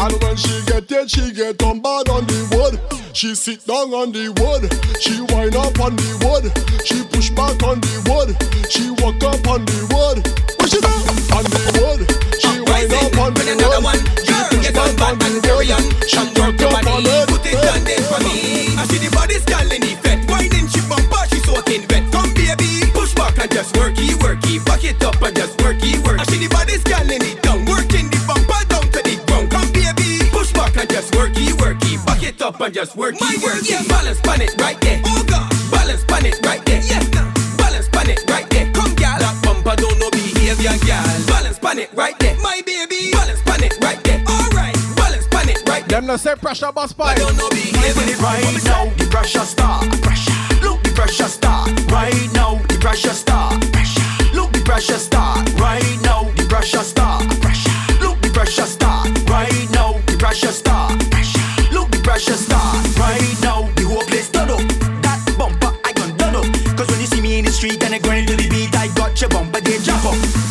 And when she get it, she get on bad on the wood. She sit down on the wood. She wind up on the wood. She push back on the wood. She walk up on the wood. What she do? On the wood. Wind up on the wood. She push back on the wood. She walk up on it. Put it on there for me. I see the body's girl in effect. Winding she bumper, she soaking wet. Come baby, push back and just worky, worky. Back it up and just worky, worky. I see the body's girl in it down, working the bumper down to the ground. Come baby, push back and just worky, worky. Back it up and just worky, worky. Balance pan it right there. Oh God, balance pan it right there. Yes, now. balance pan it right there. Come girl, that bumper don't know behavior, girl. Balance pan it right there, my baby. Balance pan it right there. All right, balance pan it right there. Them no say pressure bus pipe. don't know behavior. Right now, the pressure start. Pressure. Look, the pressure start. Right now, the pressure start. Pressure. Look, the pressure start. Right now, the pressure start. Look, the pressure start. Right now, the pressure start. Look, the pressure start. Right now, the whole place done up. That bumper, I gon' done up. Cause when you see me in the street and I grind to the beat, I got your bumper, they jump up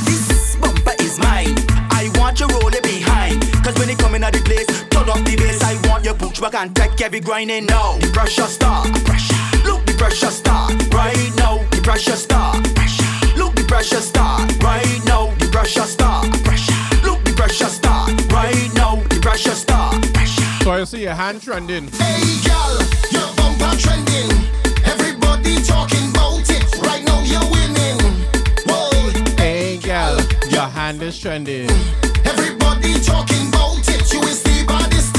watch you roll it behind. Cause when it coming out the place, turn up the bass. I want your boots back and take every grinding now. The pressure start, pressure. Look, the pressure start right now. The pressure start, pressure. Look, the pressure start right now. The pressure start, pressure. Look, the pressure start right now. The pressure start, pressure. So I see your hand trending. Hey, girl, your bumper trending. Everybody talking about it. Right now you're winning behind this trending. Everybody talking about it, you is the baddest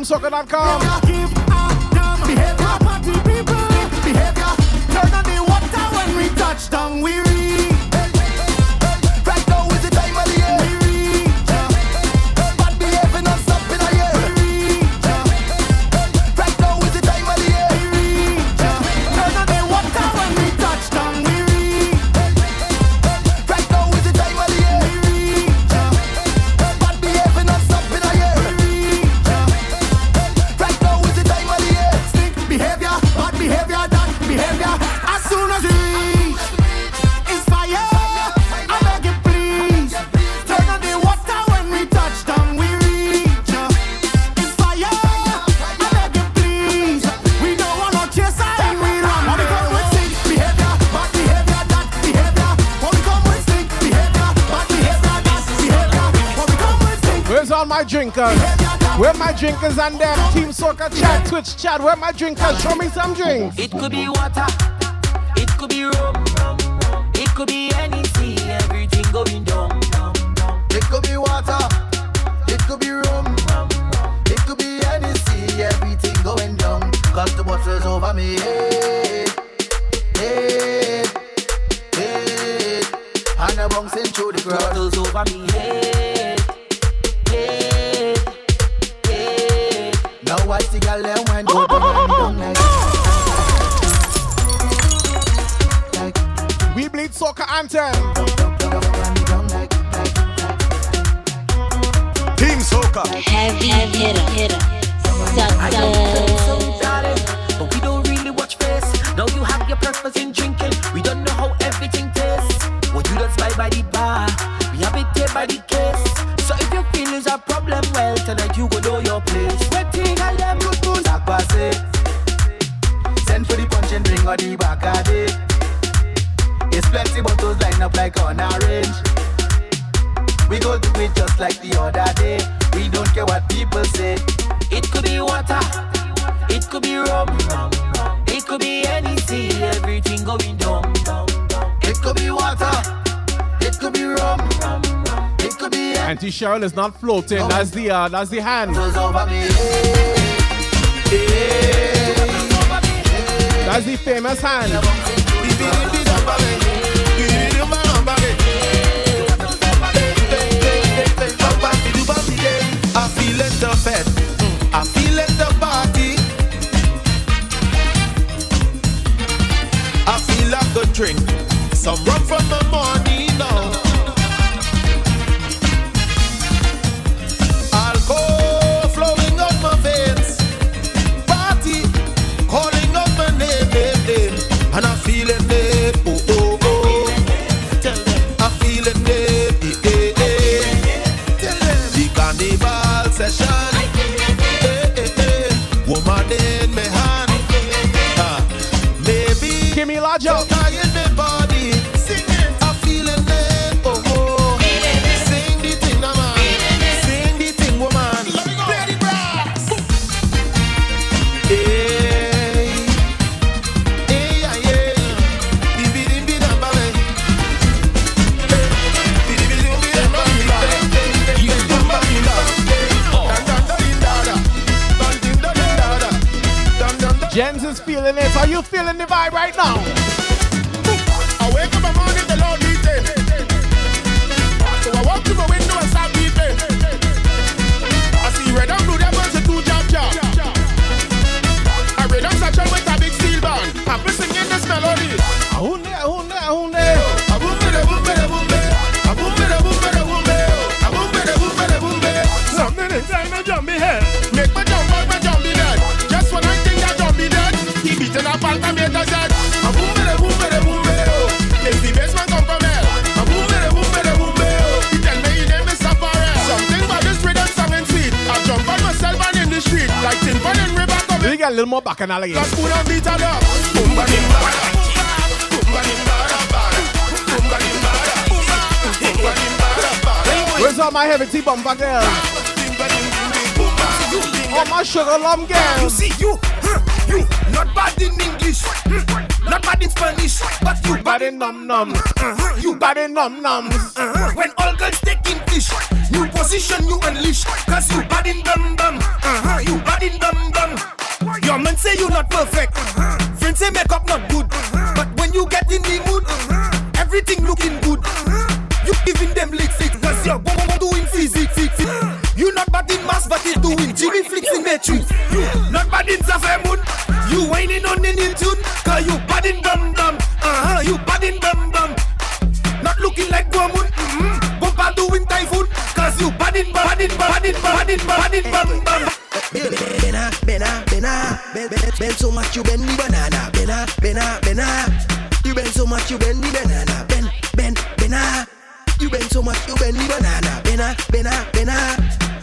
TeamSoca.com. and them. Team Soca Chat, Twitch Chat, where my drinkers? Show me some drinks. It could be water. floating. Oh. That's the uh, that's the hand. That's the famous hand. I feel. Mm, I feel. I feel drink. Some rum from the morning now. charge up. Jens is feeling it. Are you feeling the vibe right now? more back and I'll again. Put on beat and up. Boomba Boomba Boomba Boomba Where's all my heavy tea bumper girl? All my sugar lump gang. You see you, you, not bad in English, not bad in Spanish, but you bad in num num, uh-huh. you bad in num nums. Uh-huh. When all girls take English, new position you unleash, cause you bad in dum dum, uh-huh, you bad in dum Friends say you not perfect. Friends say makeup not good. But when you get in the mood, everything looking good. You giving them lick fix, Cause you're boom, doing physique flick flick. You not bad in mass, but it doing Jimmy flicks in matrix. You not bad in Zafir Moon. You whining on in tune. Cause you bad in bum bum. Uh huh, you bad in bum bum. Not looking like Guamun. Mm-hmm. Go doing typhoon. Cause you bad in bad in bad in bad in bad in bad in bum bum. Bena, bena, bena, ben, ben, ben so much you bend the banana. Bena, bena, bena. You bend so much you bend the banana. Ben, ben, bena. You bend so much you bend the banana. Bena, bena, bena.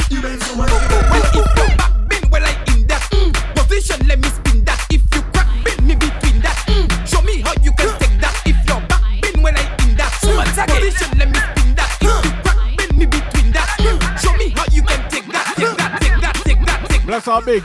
You bend so much. If you back bend well I in that mm. position, let me spin that. If you crack bend me between that, mm. show me how you can take that. If your back bend well I in that mm. position, let me spin that. If you crack bend me between that, mm. show me how you can take that, take that, take that, take that, take Bless our big.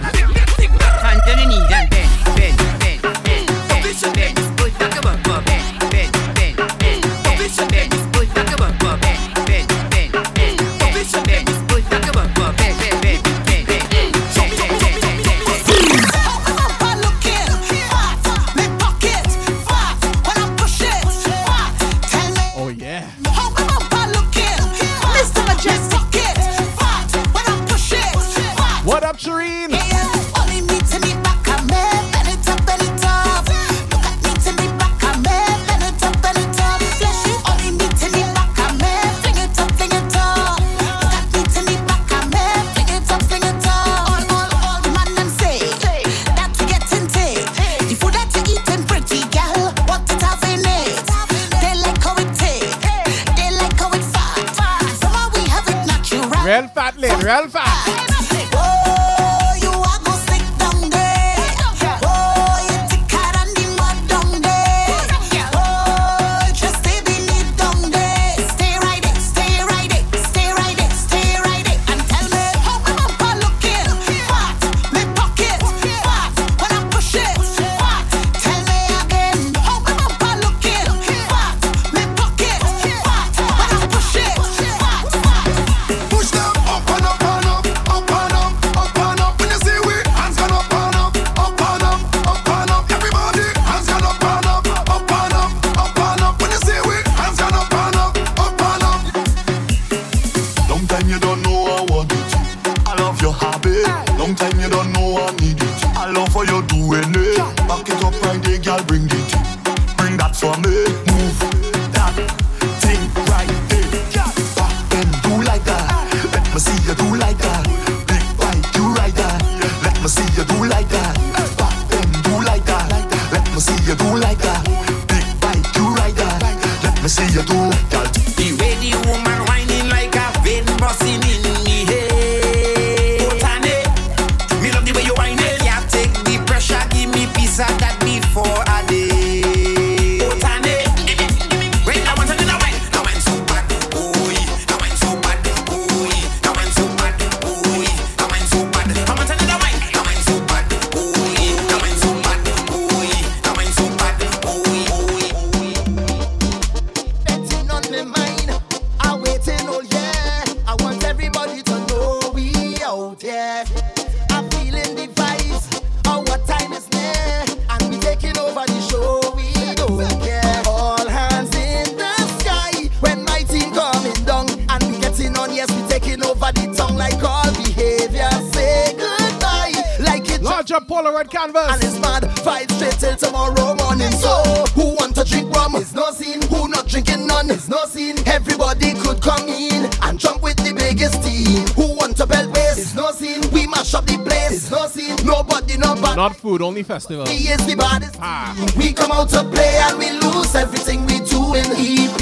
Not festival. He is the baddest. Ah. We come out to play and we lose everything we doing.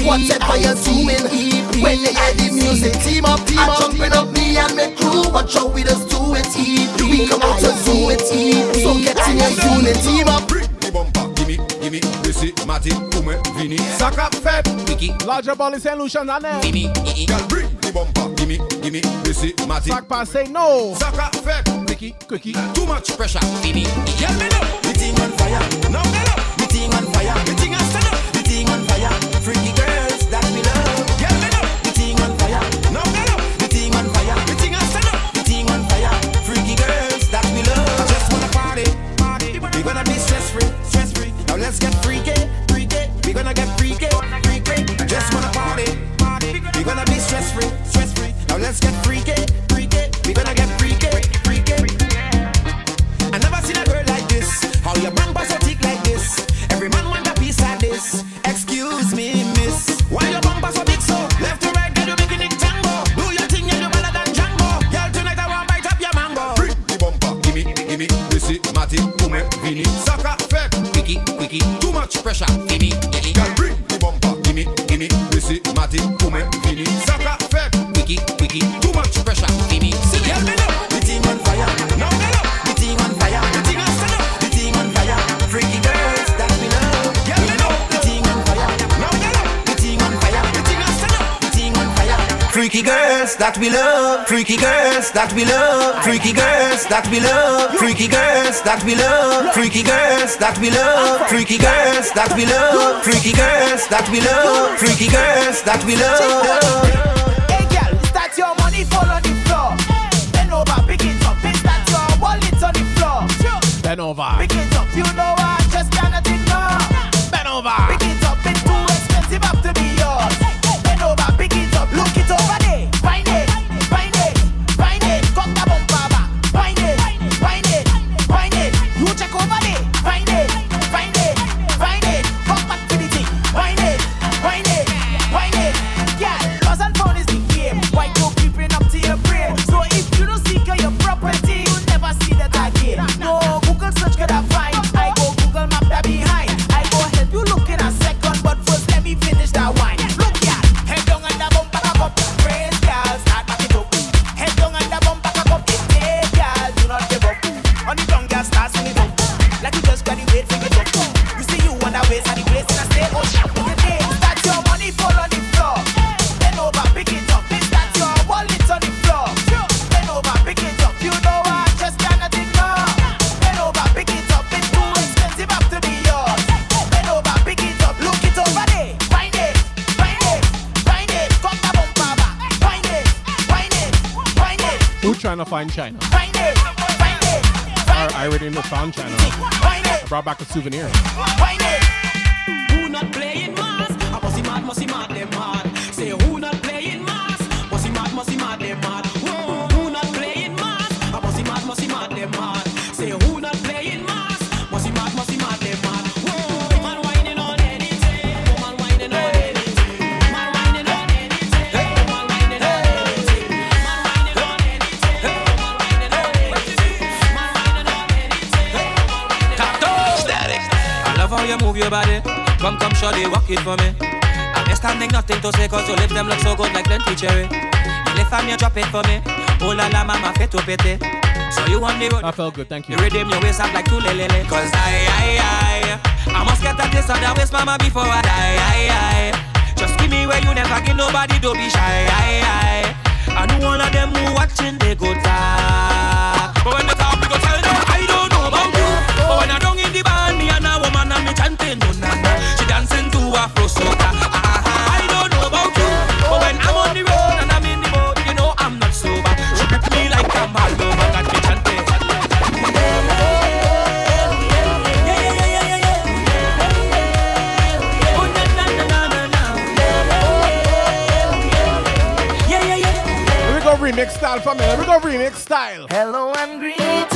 Whatever you're doing. Heap when they hear the music, team up, team up. Jumping up me and my crew. Watch how we just do it. EP. We come out to do it. EP. So get in your unit, team up. Gimme, gimme, Missy, Matty, Ume, Vini. Suck up, Feb. Wiki. Larger ball is St. Lucian, and then. Gimme, girl, bring the bumper. Gimme, gimme, Missy, Matty. Sack pass, say no. Sucker, fake. Too much pressure. Gimme, girl, me know. The on fire. Now that we love, freaky girls that we love, freaky girls that we love, freaky girls that we love, freaky girls that we love, freaky girls that we love, freaky girls that we love. Hey girl, is that your money fall on the floor? Bend over, pick it up, is that your wallet on the floor? Bend over, pick it up, you know I just cannot ignore. Bend over. souvenir. good. I felt good, thank you. You redeem your waist up like two lelele. Cause I, I, I, I must get a taste of that waist, mama, before I die. I, I, just give me where you never give nobody, don't be shy. I, I, I know one of them who watching, they go die. remix style. Hello, I'm green.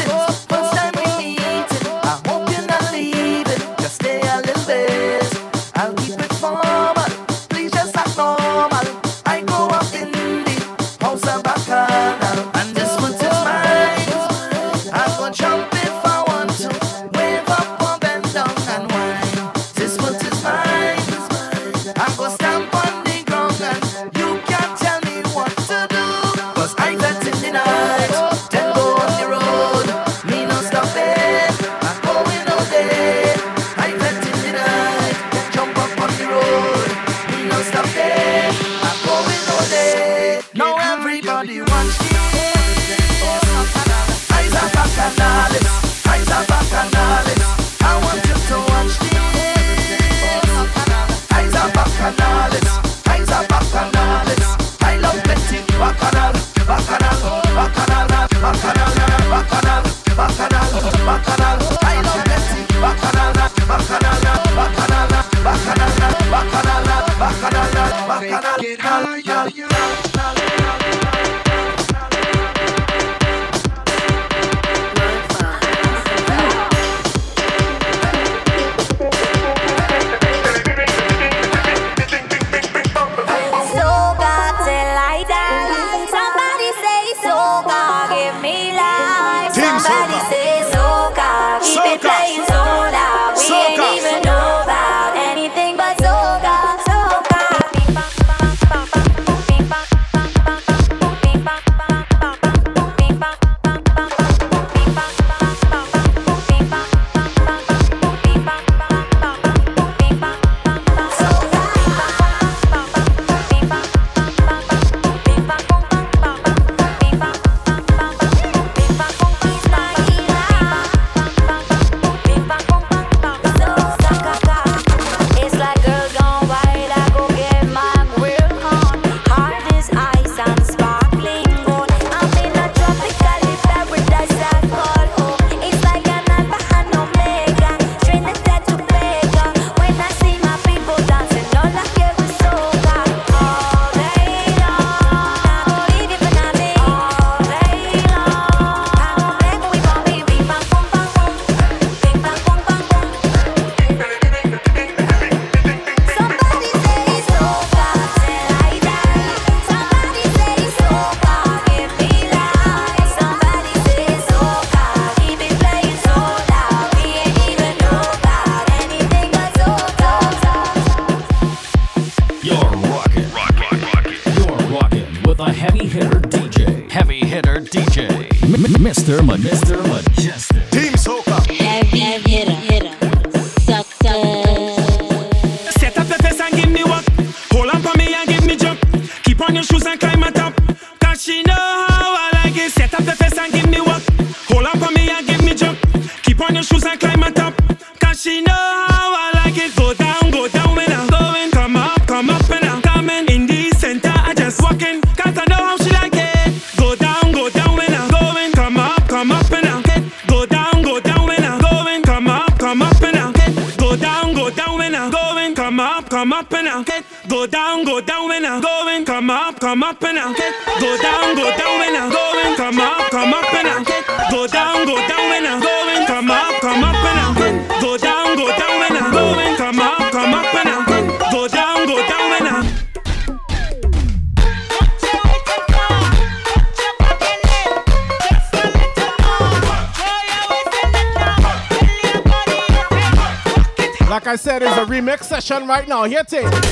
right now. Here it is.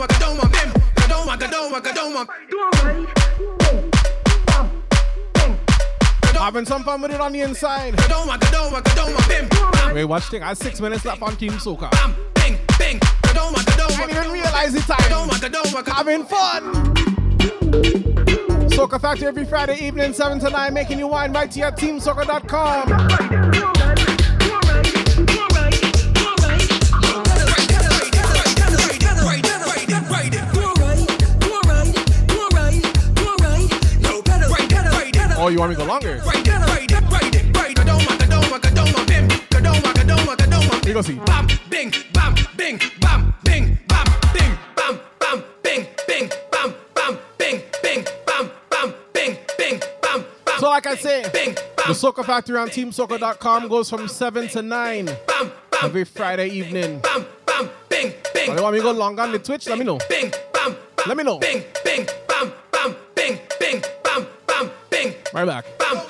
want, don't want them. I don't want, don't want, don't want. Having some fun with it on the inside. Wait, watch thing. I've six minutes left on Team Soca. I didn't even realize the time. Having fun. Soca Factory every Friday evening, 7 to 9, making you wine right to your teamsoca.com. you want me to go longer? You go see. Bam, bing, bam, bing, bam, bing, bam, bing, bam, bam, bing, bing, bam, bam, bing, bing, bam, bam, bing, bing, bam, bam. So like I said, the Soca Factory on TeamSoca.com goes from seven to nine every Friday evening. Bam, bam, bing, bing. You want me to go longer on the Twitch? Let me know. Bing, bam, Let me know. Bing, bing. Right back. Bam.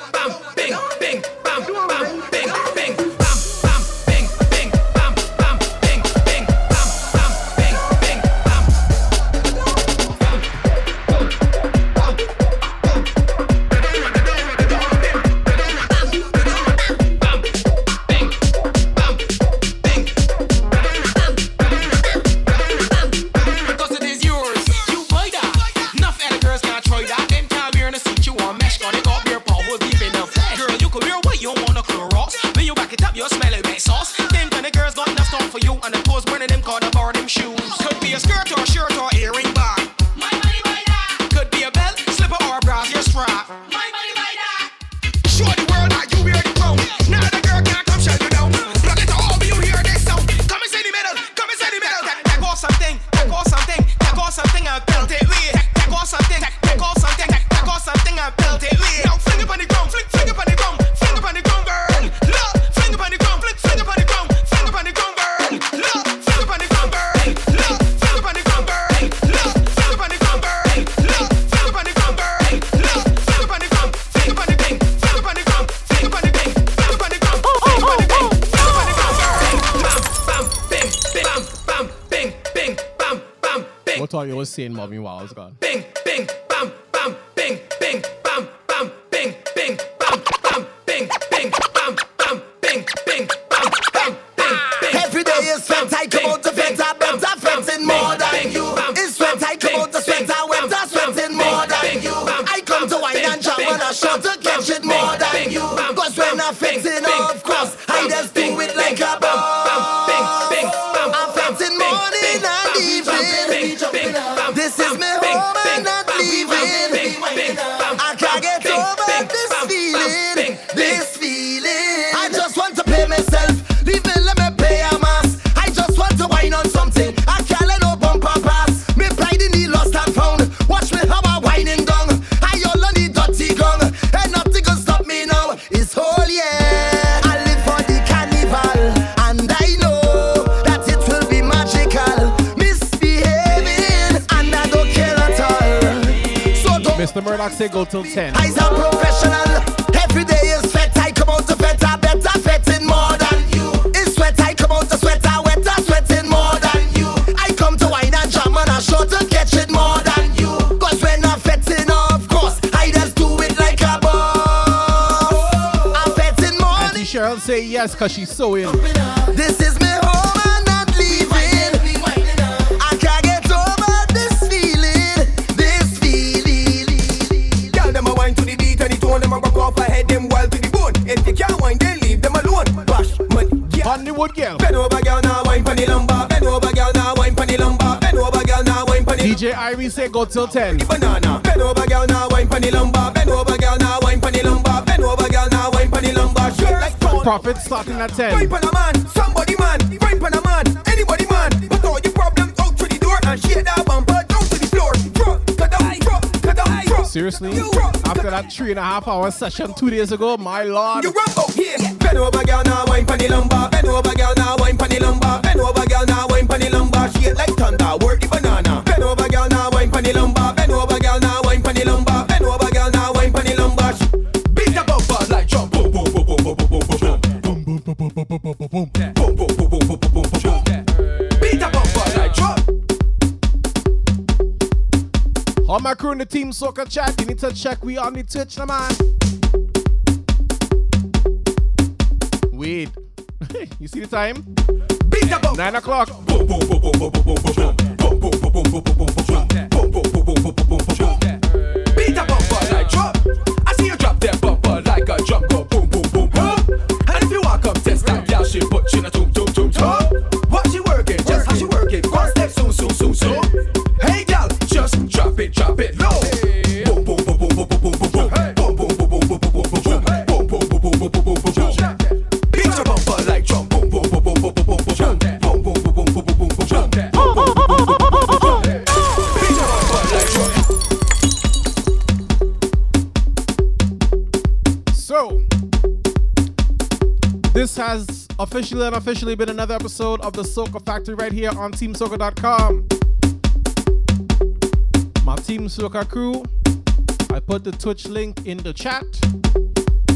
Seeing involved me while I was gone. Don't say go till 10. I's a professional. Every day is fete. I come out to fete. I better fetting more than you. It's sweat. I come out to sweat. I wetter sweating more than you. I come to wine and jam and I show to catch it more than you. Cause when I'm fetting, of course, I just do it like a boss. I'm fetting more. Auntie Cheryl say yes because she's so in. This yeah. Hollywood girl. Bend over, girl, now wine pon the lumbar. Bend over, girl, now wine pon the lumbar. Bend over, girl, now wine pon the DJ Irie say go till 10. banana. Bend over, girl, now wine pon the lumbar. Bend over, girl, now wine pon the lumbar. Bend over, girl, now wine pon the lumbar. Shake like stone. Profit starting at 10. Wine pon a man, somebody man. Wine pon a man, anybody man. Put all your problems out through the door and shake that bumper down to the floor. Throw, cut down, throw, cut down, throw. Seriously? After that three and a half hour session two days ago, my lord. You run out here. Bend over, girl, now wine pon the lumbar. Bend over, girl, now wine pon the lumbar. Bend over, girl, now wine pon the lumbar. Shake like thunder, work the banana. Bend over, girl, now wine pon the lumbar. Bend over, girl, now wine pon the lumbar. Bend over, girl, now wine pon the lumbar. Beat the bumper like. Boom, boom, boom, boom, boom, boom, boom, boom. Boom, boom, boom, boom, boom, boom, boom, boom, boom. All my crew in the team Soca chat, you need to check we on the Twitch, man. time. Nine o'clock. Has officially and unofficially been another episode of the Soca Factory right here on TeamSoca.com. My Team Soca crew, I put the Twitch link in the chat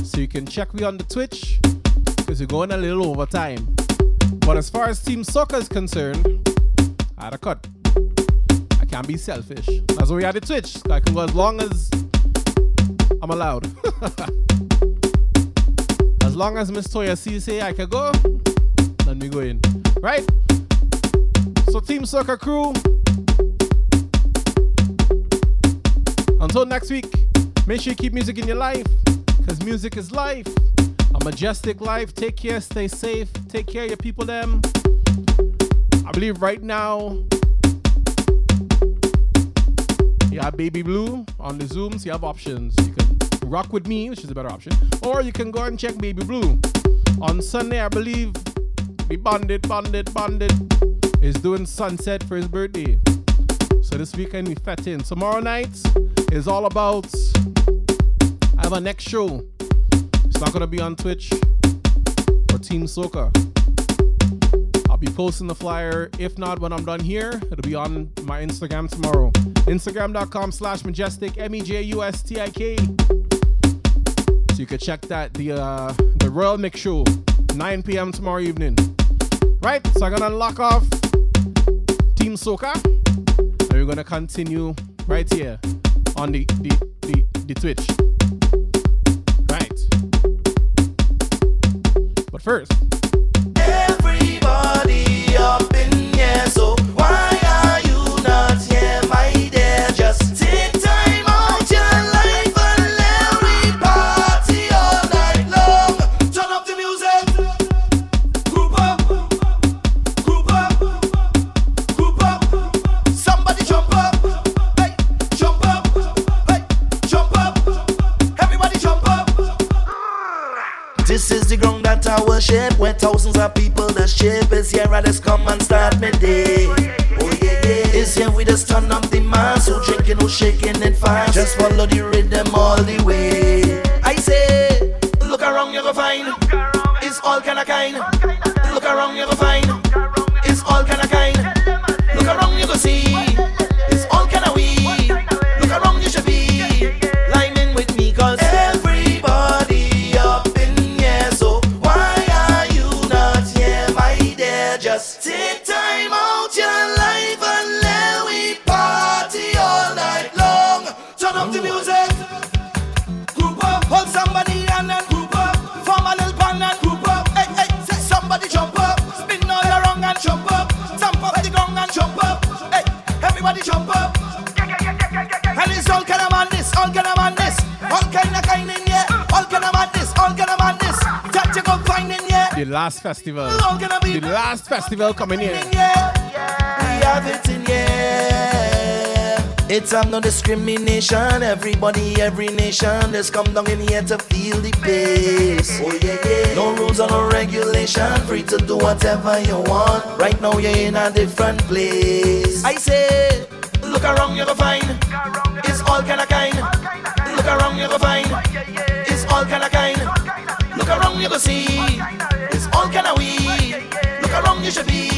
so you can check me on the Twitch because we're going a little over time. But as far as Team Soca is concerned, I had a cut. I can't be selfish. That's why we had the Twitch. I can go as long as I'm allowed. As long as Miss Toya C say I can go, then we go in. Right? So Team Soca crew. Until next week, make sure you keep music in your life. Cause music is life. A majestic life. Take care, stay safe. Take care of your people them. I believe right now you have Baby Blue on the Zooms. You have options. You can rock with me, which is a better option, or you can go and check Baby Blue. On Sunday, I believe, we bandit, bandit, bandit is doing sunset for his birthday. So this weekend we fat in. Tomorrow night is all about. I have a next show. It's not gonna be on Twitch or Team Soca. I'll be posting the flyer. If not, when I'm done here, it'll be on my Instagram tomorrow. Instagram.com slash mejustik M E J U S T I K. So you can check that the uh, the Royal Mix Show, 9 p.m. tomorrow evening. Right, so I'm gonna lock off Team Soca, and we're gonna continue right here on the the, the, the Twitch. Right. But first. Thousands of people, the ship is here. Let's come and start my day. Oh yeah, yeah. It's here we just turn up the mass. So drinking, or shaking it fast. Just follow the rhythm all the way. I say, look around, you go find. It's all kind of kind. festival. The last festival coming here. We have it in here. It's have no discrimination. Everybody, every nation, just come down in here to feel the bass. Oh yeah, yeah. No rules or no regulation. Free to do whatever you want. Right now you're in a different place. I say, look around, you're gonna find. It's all kind of kind. Look around, you're gonna find. It's all kind of kind. Look around, you're gonna see should be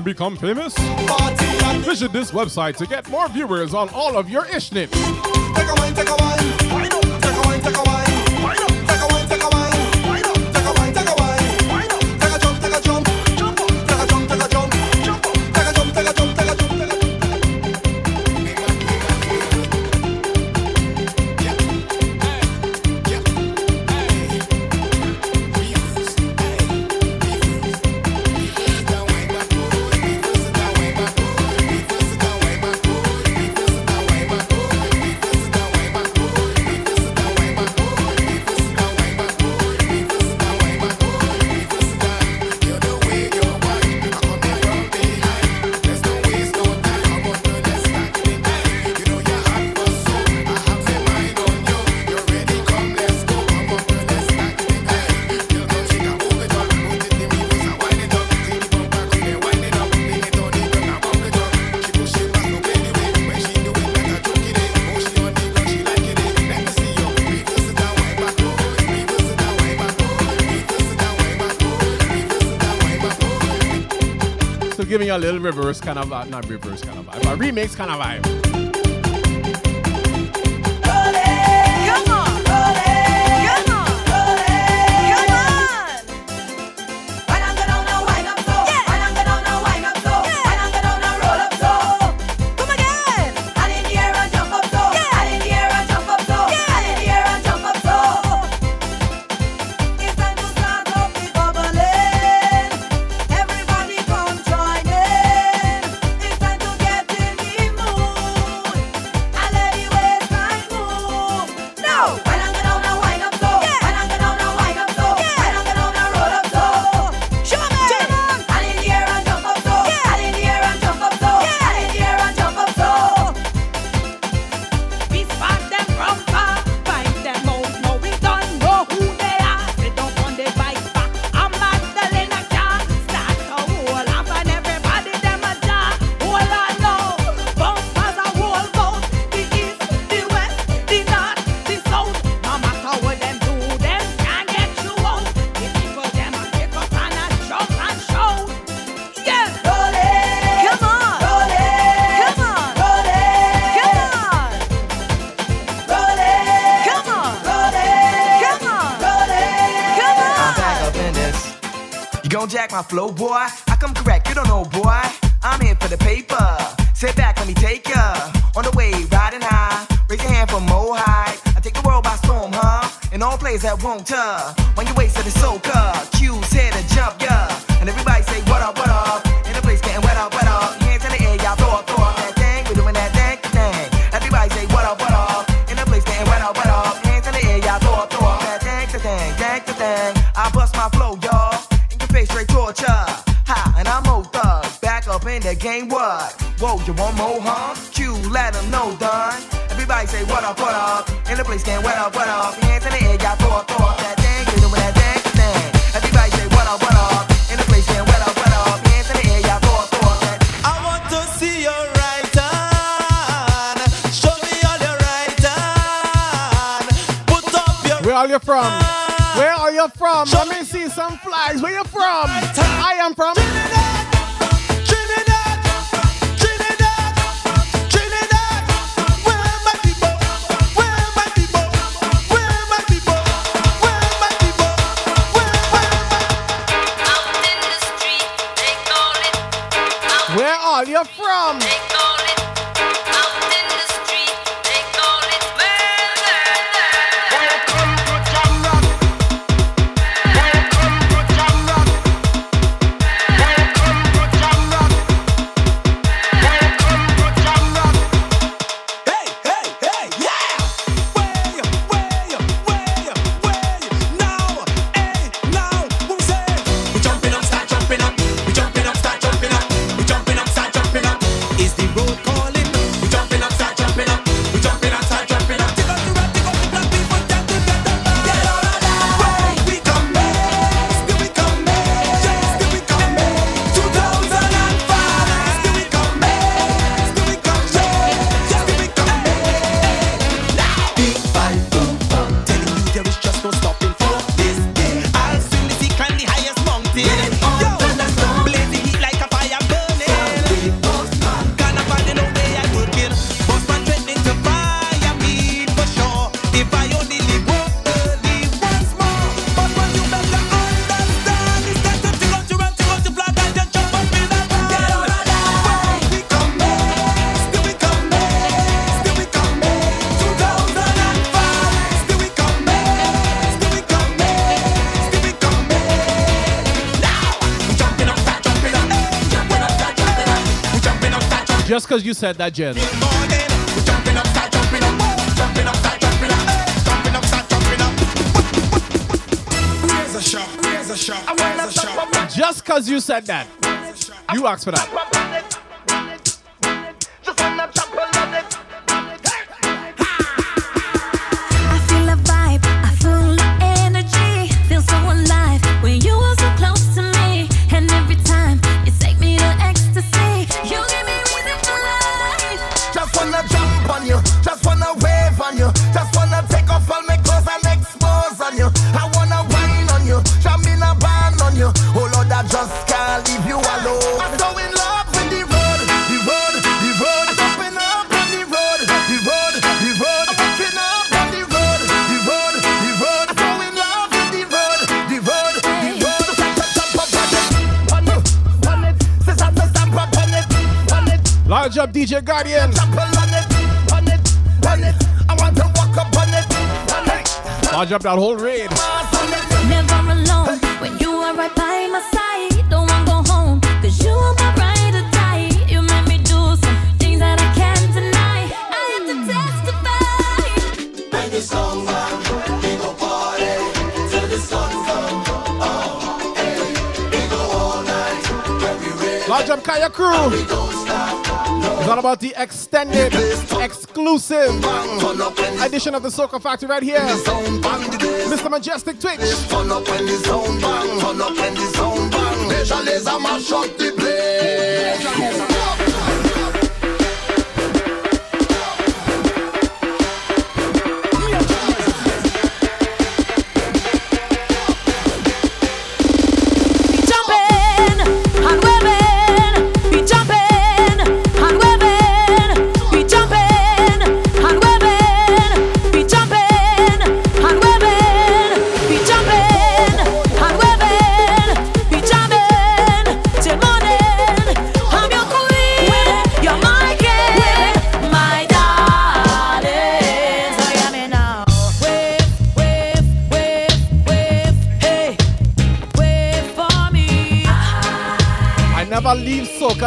and become famous? Visit this website to get more viewers on all of your ishnet. little reverse kind of vibe. Not reverse kind of vibe, but remix kind of vibe. flow, boy. because you said that, Jen. Just because you said that, you asked for that. jump out whole raid. Never alone when you are right by my side. Don't want to go home cause you are my die. You made me do some things that I can't deny. I have to testify. We go party till the oh, hey. We go all night. Large up Kaya crew. It's all about the extended, extended exclusive edition of the Soca Factory right here. Mr. Mejustik Twitch. Major Lazer mash up the place.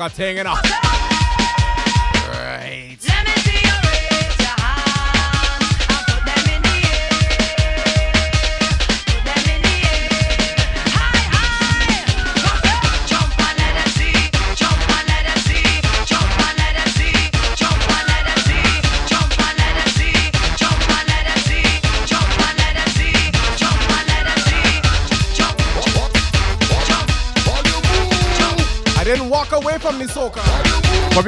motherfuckers hanging out.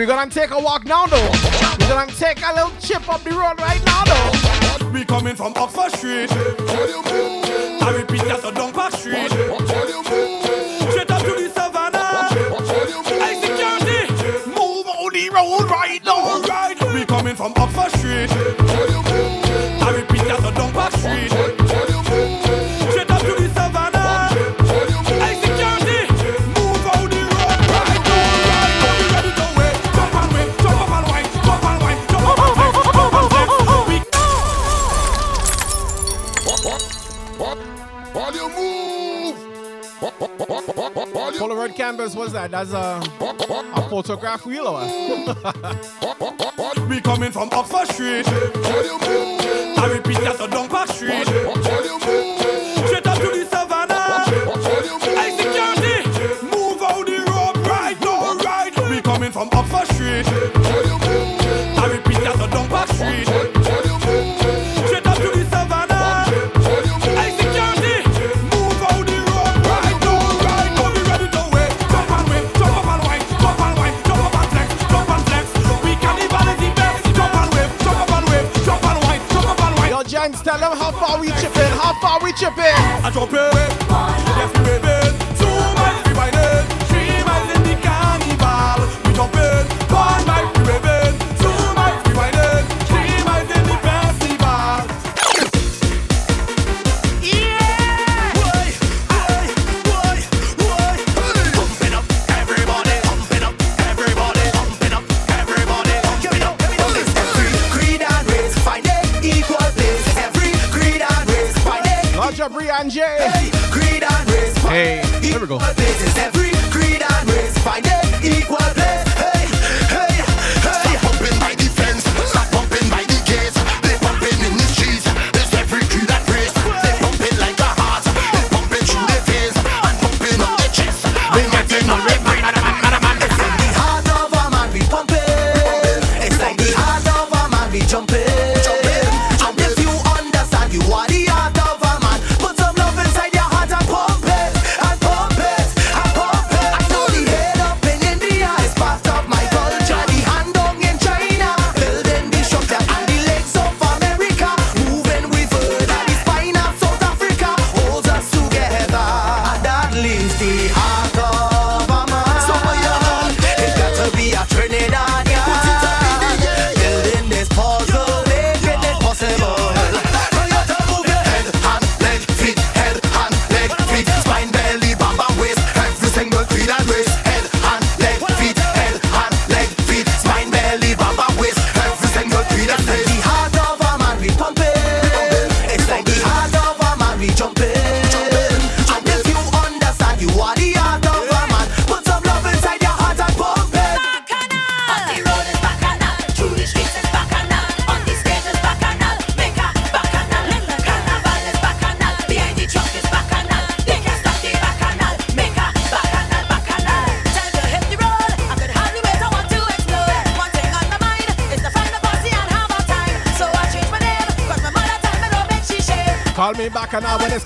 We're gonna take a walk now though. We're gonna take a little chip up the road right now though. We coming from Oxford Street. I repeat that's a dump street. Straight up to the savannah. Hey security, move on the road right now. We coming from Oxford Street. that's a, uh, a photograph wheeler. we coming from Oxford Street. tell Love how far we chipping, how far we chipping. I drop it.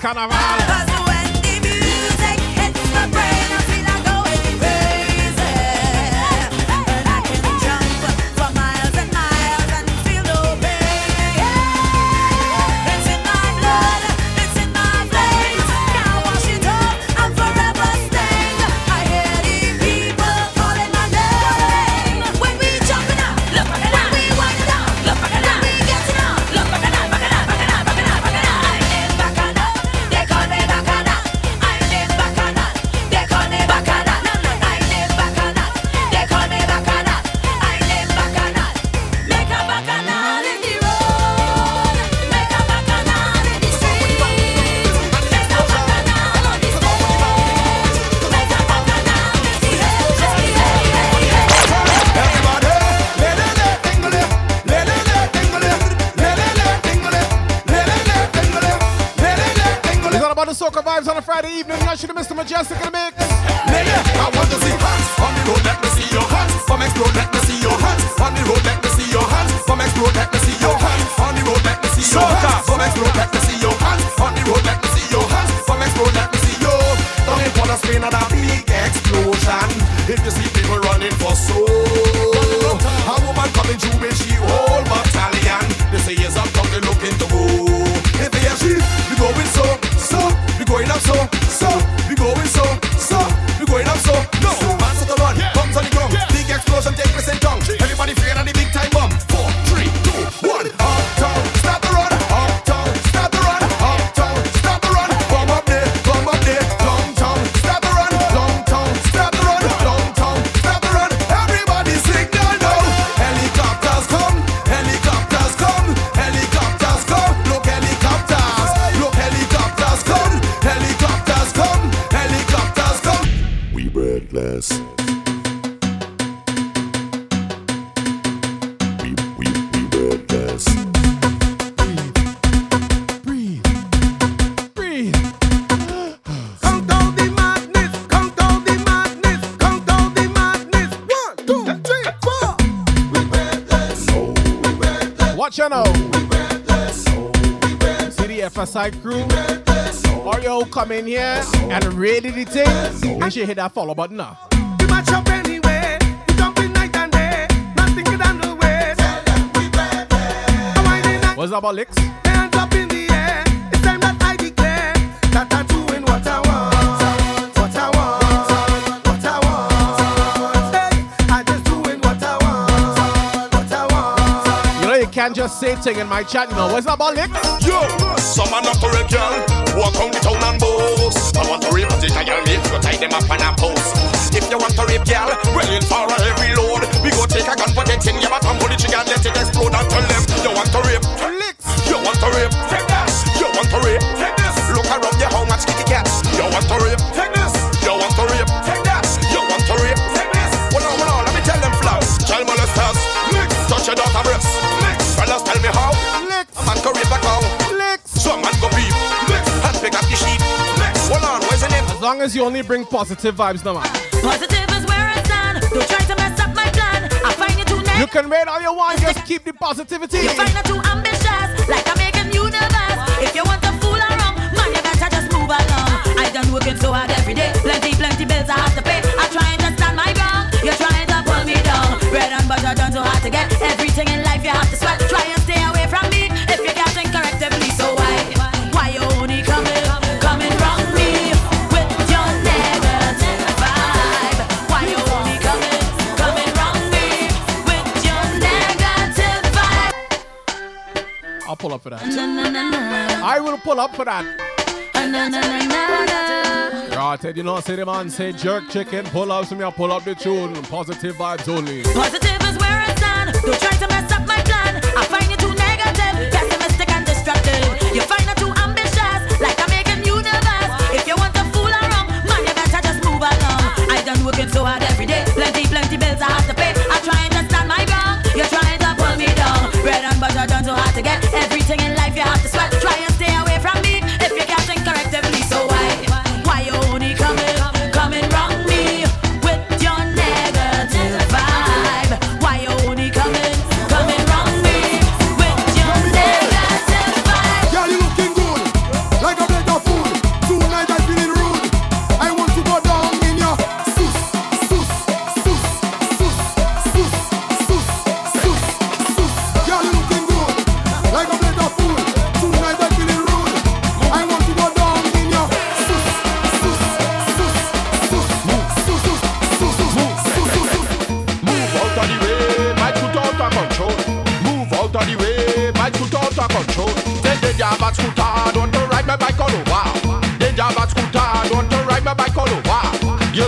carnaval. follow button now. What's up, Alex? just say thing in my chat, you know. What's that about lick? Yo, some are not for a girl. Walk on the town and boast. I want to rape position, girl. If you tie them up on a post. If you want to rape, girl, well, in for a heavy load. We go take a gun for that thing. You want to pull it, you let it explode and tell them you want to rape. Licks. You want to rape. Take that. You want to rape. Take this. Look around you, how much kitty cats. You want to rape. Take long as you only bring positive vibes no now. Positive is where I stand. Don't try to mess up my plan. I find you too nice. You can rain all you want, just keep the positivity. You find it too ambitious, like I'm making universe. If you want to fool around, man, you better just move along. I done working so hard every day. Plenty, plenty bills I have to pay. I'm trying to stand my ground. You're trying to pull me down. Bread and butter done so hard to get. pull up for that. I will pull up for that. Right, Ted, you know, say the man say jerk chicken, pull up, some me pull up the tune. Positive vibes only. Positive is where it's done. Don't try to mess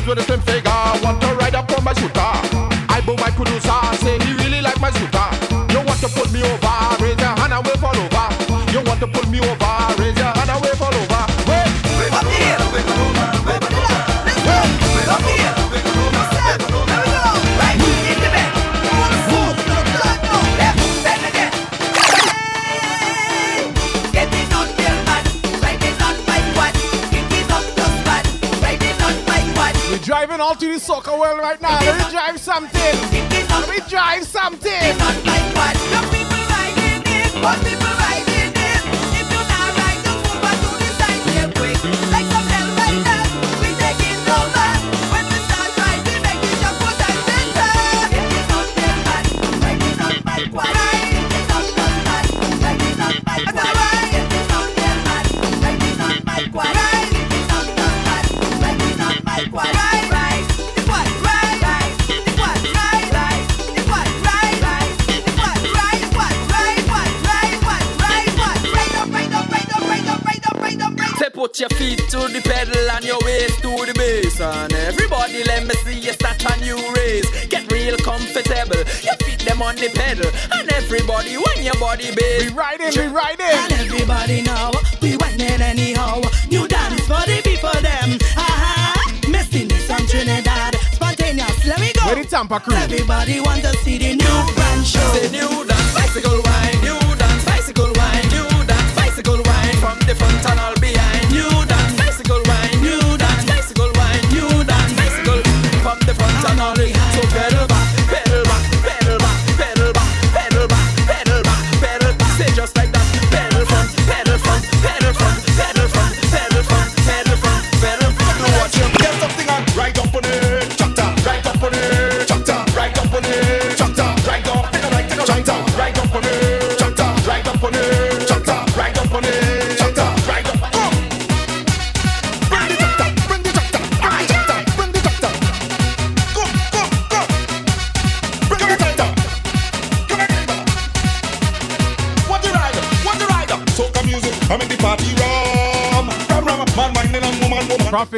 with a slim figure. what to the bass. We riding, we riding. And everybody know we whining anyhow. New dance for the people them. Ah ha! Missing this from Trinidad. Spontaneous, let me go. Where the Tampa crew? Everybody want to see the new brand show. The new dance.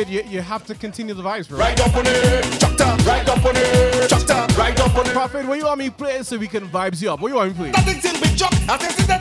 it, you, you have to continue the vibes, bro. Right up on it, chapter, right up on it, chapter, right up on it. Prophet, what you want me play so we can vibes you up? What you want me play? That thing with chop, that thing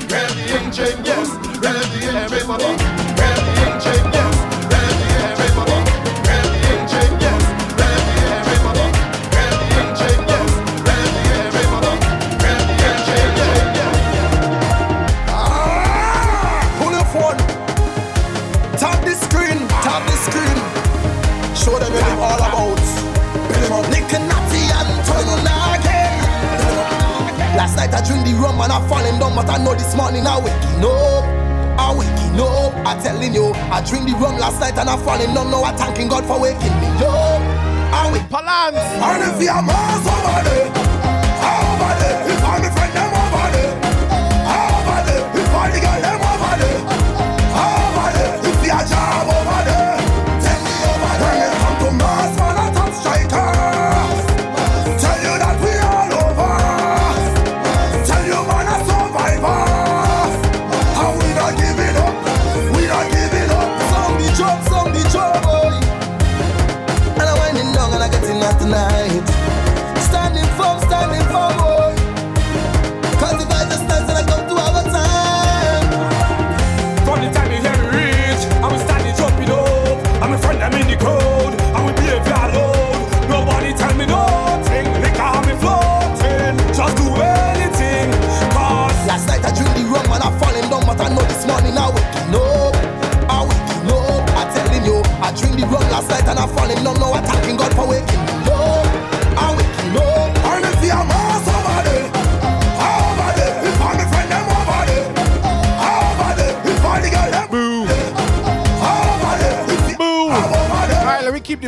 Rev the engine, yes. Rev the engine, money. The engine, yes. But I know this morning I waking up. I waking up. I telling you, I dreamed the rum last night and I falling down. Now I thanking God for waking me up. I wake. Palance. And if you're more somebody.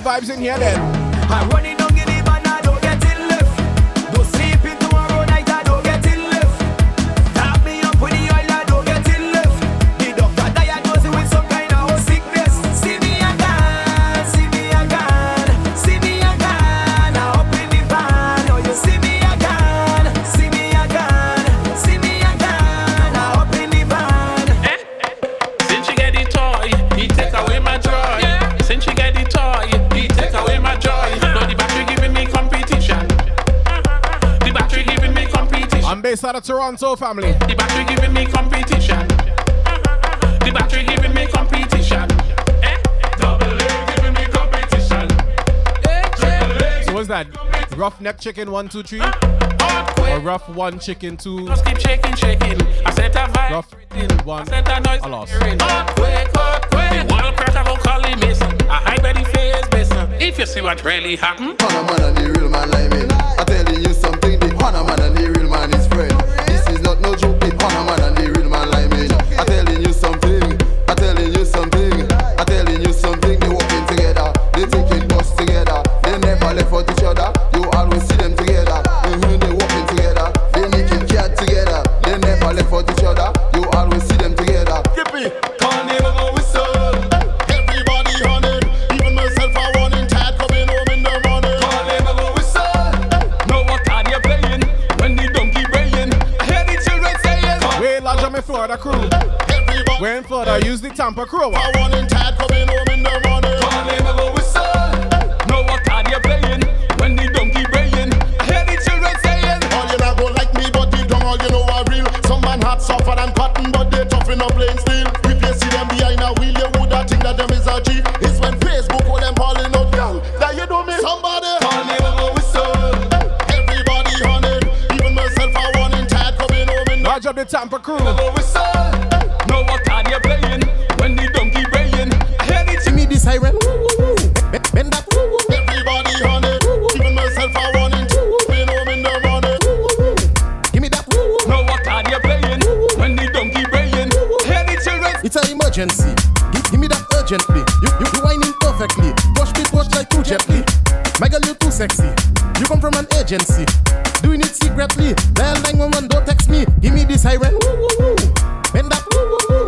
vibes in here then. Toronto family. The battery giving me competition. The battery giving me competition. So what's that? Rough neck chicken one two three. Or rough one chicken two. Just keep shaking, shaking. I set a vibe. Rough one. I set a noise. I lost. Earthquake, earthquake. World won't call him. I hide by the face. If you see what really happened. Man and the real man like me. I telling you something. The man and the real man is tamper crow. I want in tight come from an agency. Doing it secretly. Dial 911, don't text me. Give me this siren. Woo, woo, woo. Bend that. Woo, woo, woo.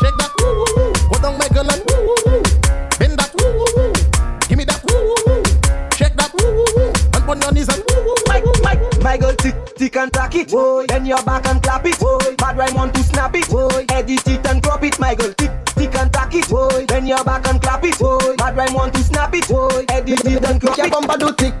Check that. Woo, woo, woo. Go down, my girl, and woo, woo, woo. Bend that. Woo, woo, woo. Give me that. Woo, woo, woo. Check that. Woo, woo, woo. And on your knees and woo, woo, woo. My, my, my girl tick, tick and tack it. Boy. Bend your back and clap it. Boy. Bad rhyme want to snap it. Boy. Edit it and crop it. My girl tick, tick and tack it. Boy. Bend your back and clap it. Boy. Bad rhyme want to snap it. Boy. Edit it and crop Make your it. bumper do tick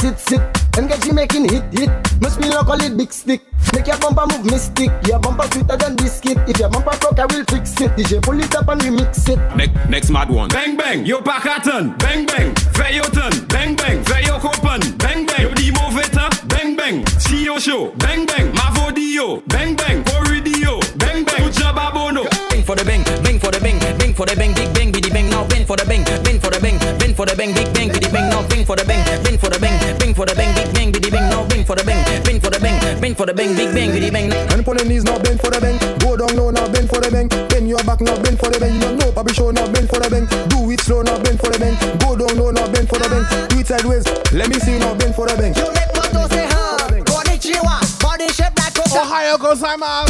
sit sit. And get you making hit hit. Must be local it big stick. Make your bumper move mystic. Your bumper sweeter than biscuit. If your bumper broke, I will fix it. DJ pull it up and remix it. Next, next mad one. Bang bang, yo Pakaton. Bang bang, Feyoton. Bang bang, Feyo Kopan. Bang bang, yo Dimo Veta. Bang bang, CEO Show. Bang bang, Mavodio. Bang bang, Koridio. Bang bang, Ujababono. Bang for the bang, bang for the bang, bang for the bang, big bang, biddy bang, now bang for the bang, bang for the bang, bang for the bang, big for the bang, bang for the bang, bang for the bang, big bang, biddy bang. And on the knees now bend for the bang. Go down low now bend for the bang. Bend your back now bend for the bang. You don't know Bobby show now bend for the bang. Do it slow now bend for the bang. Go down low now bend for the bang. Do it sideways. Let me see now bend for the bang. You make moto say ha. Konnichiwa. Body shape like coca. Ohayo Gozaimasu. Konnichiwa.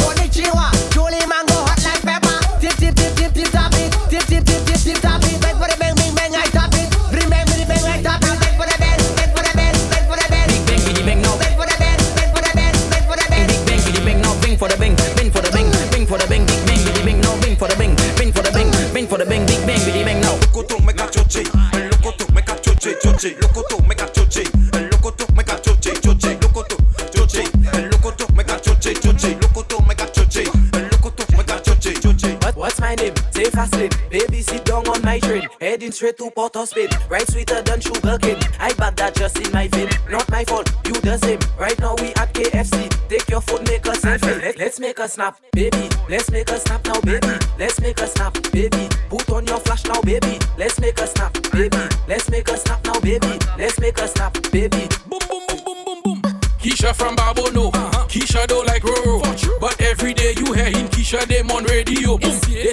Straight to Port Spain. Right sweeter than sugar cane. I bag that just in my vein. Not my fault, you the same. Right now we at KFC. Take your phone, make a selfie. Let, let's make a snap, baby. Let's make a snap now, baby. Let's make a snap, baby. Put on your flash now, baby. Let's make a snap, baby. Let's make a snap now, baby. Let's make a snap, baby.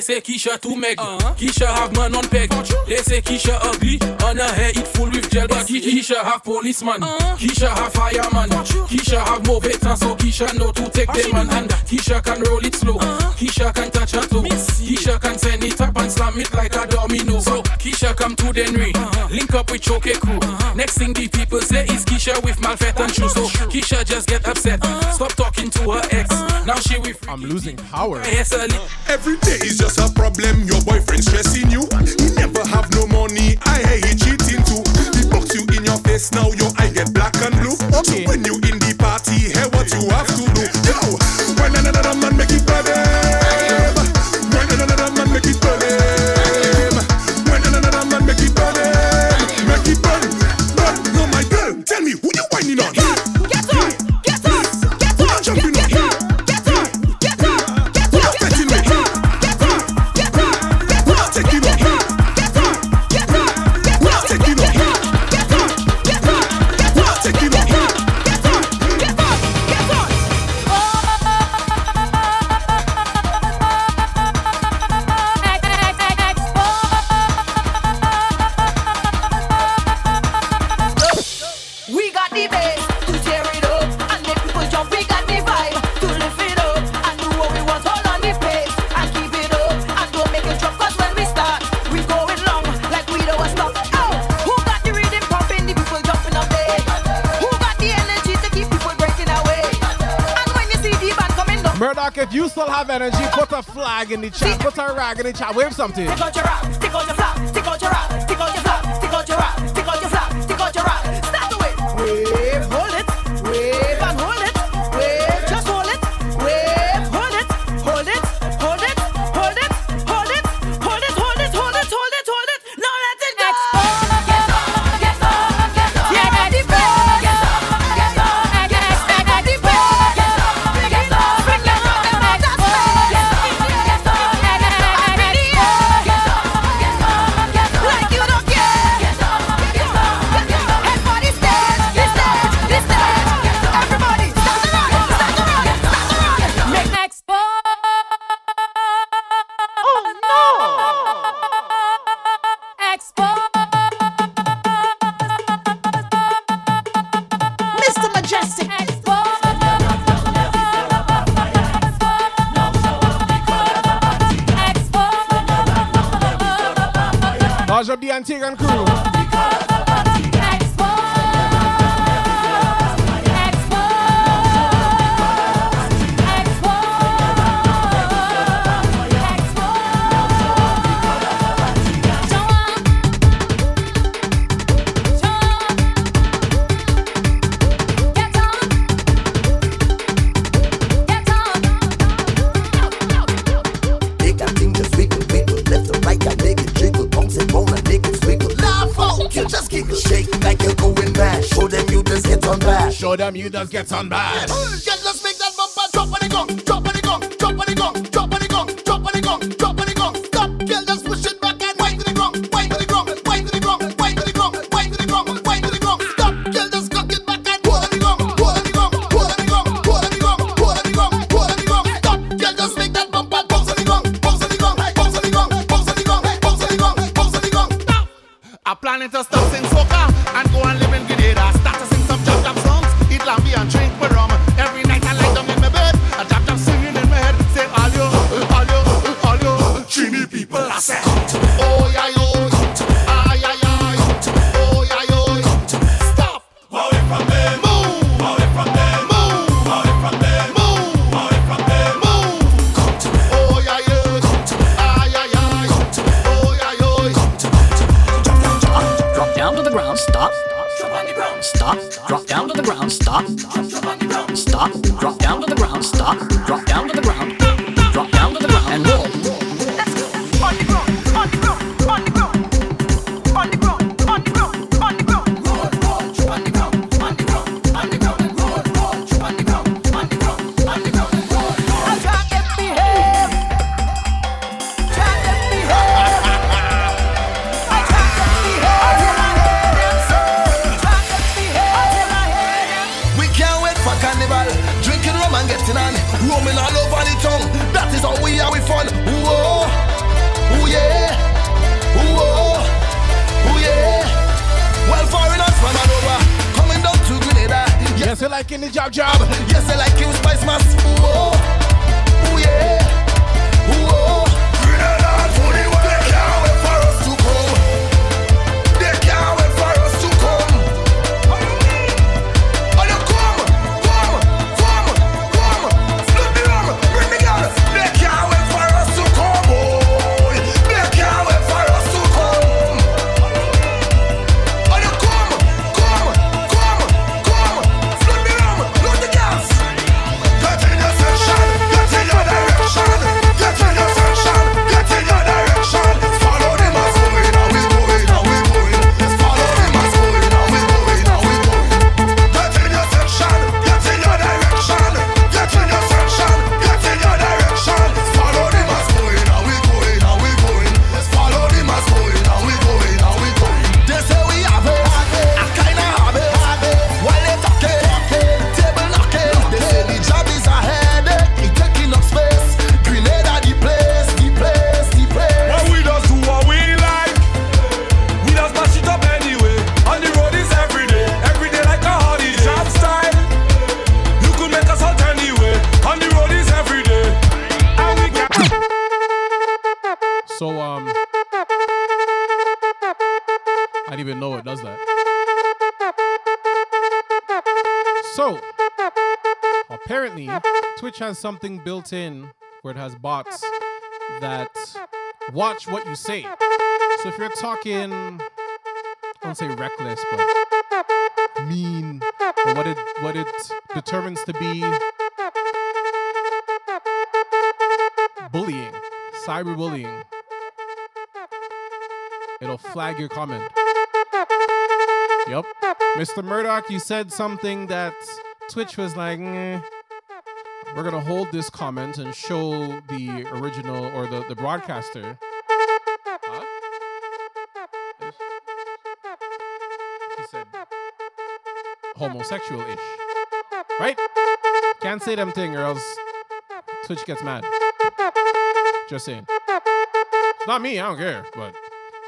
Say Keisha too meg. Keisha have man on peg. They say Keisha ugly. On her hair it full with gel. But Ke- Keisha have policeman. Keisha have fireman. Keisha have more veterans. So Keisha know to take them man. And Keisha can roll it slow. Keisha can touch her toe. Keisha can send it up and slam it like a domino. So Keisha come to Denry. Link up with Choke crew. Next thing the people say is Keisha with Malfet and shoes. So Keisha just get upset. Stop talking to her ex. Uh-huh. Now she with I'm losing power. Uh-huh. Every day is just a problem. Your boyfriend stressing you. He never have no money. I hear he cheating too. He box you in your face. Now your eye get black and blue. So when you in the party, hear what you have to do. Yo, raggedy chop? What's her raggedy chop? Wave something. Stick out your rock, stick out your. that gets bad. something built in where it has bots that watch what you say. So if you're talking, I won't say reckless, but mean, or what it what it determines to be bullying, cyberbullying, it'll flag your comment. Yep, Mr. Murdoch, you said something that Twitch was like. Nah. We're going to hold this comment and show the original or the, the broadcaster. He said homosexual ish. Right? Can't say them thing or else Twitch gets mad. Just saying. It's not me, I don't care, but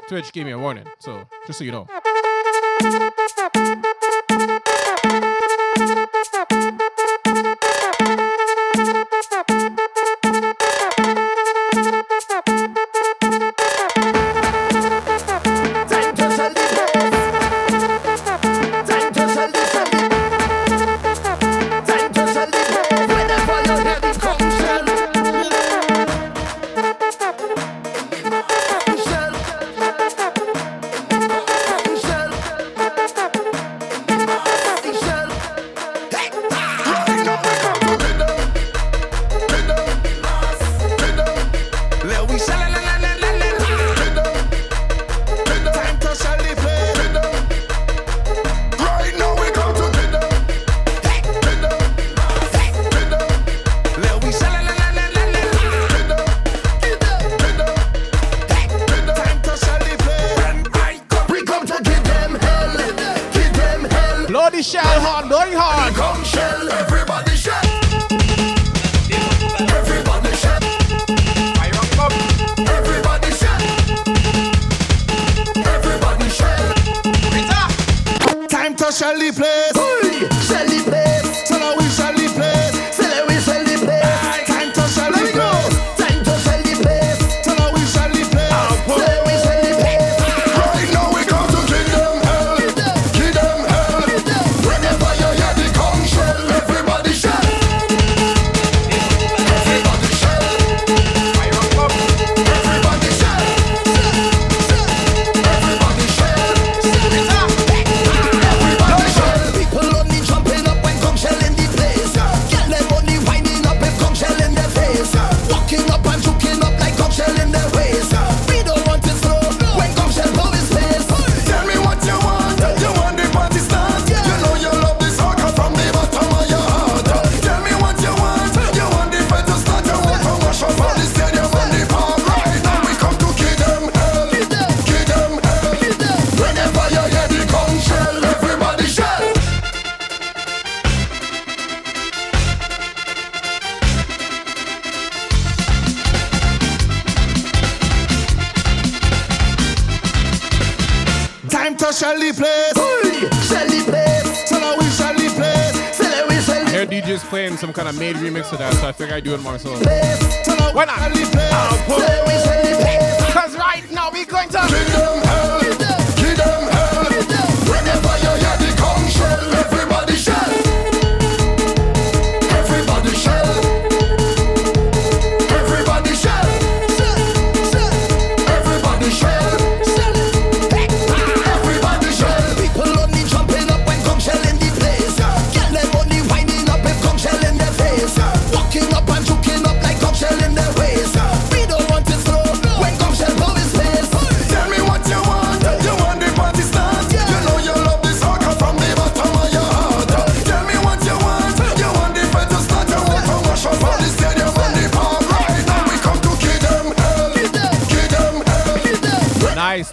Twitch gave me a warning, so just so you know.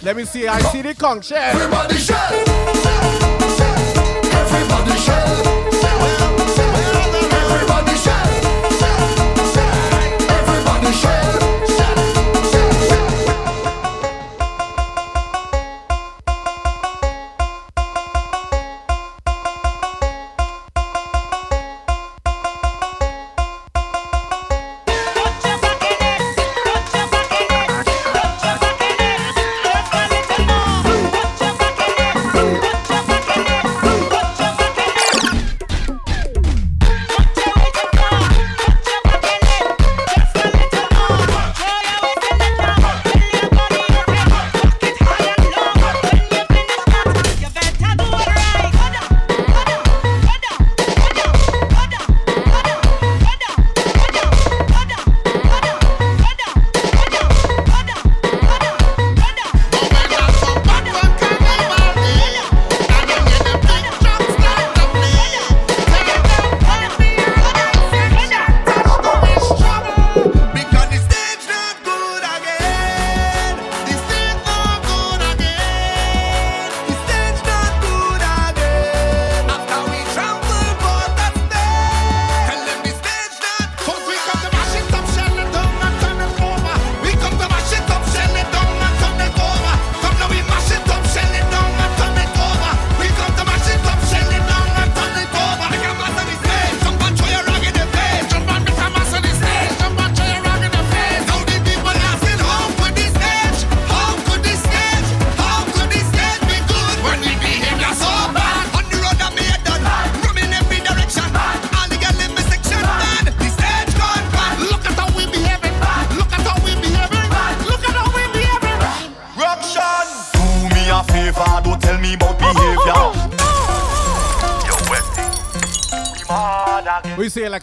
Let me see. I see the conch. Everybody shell.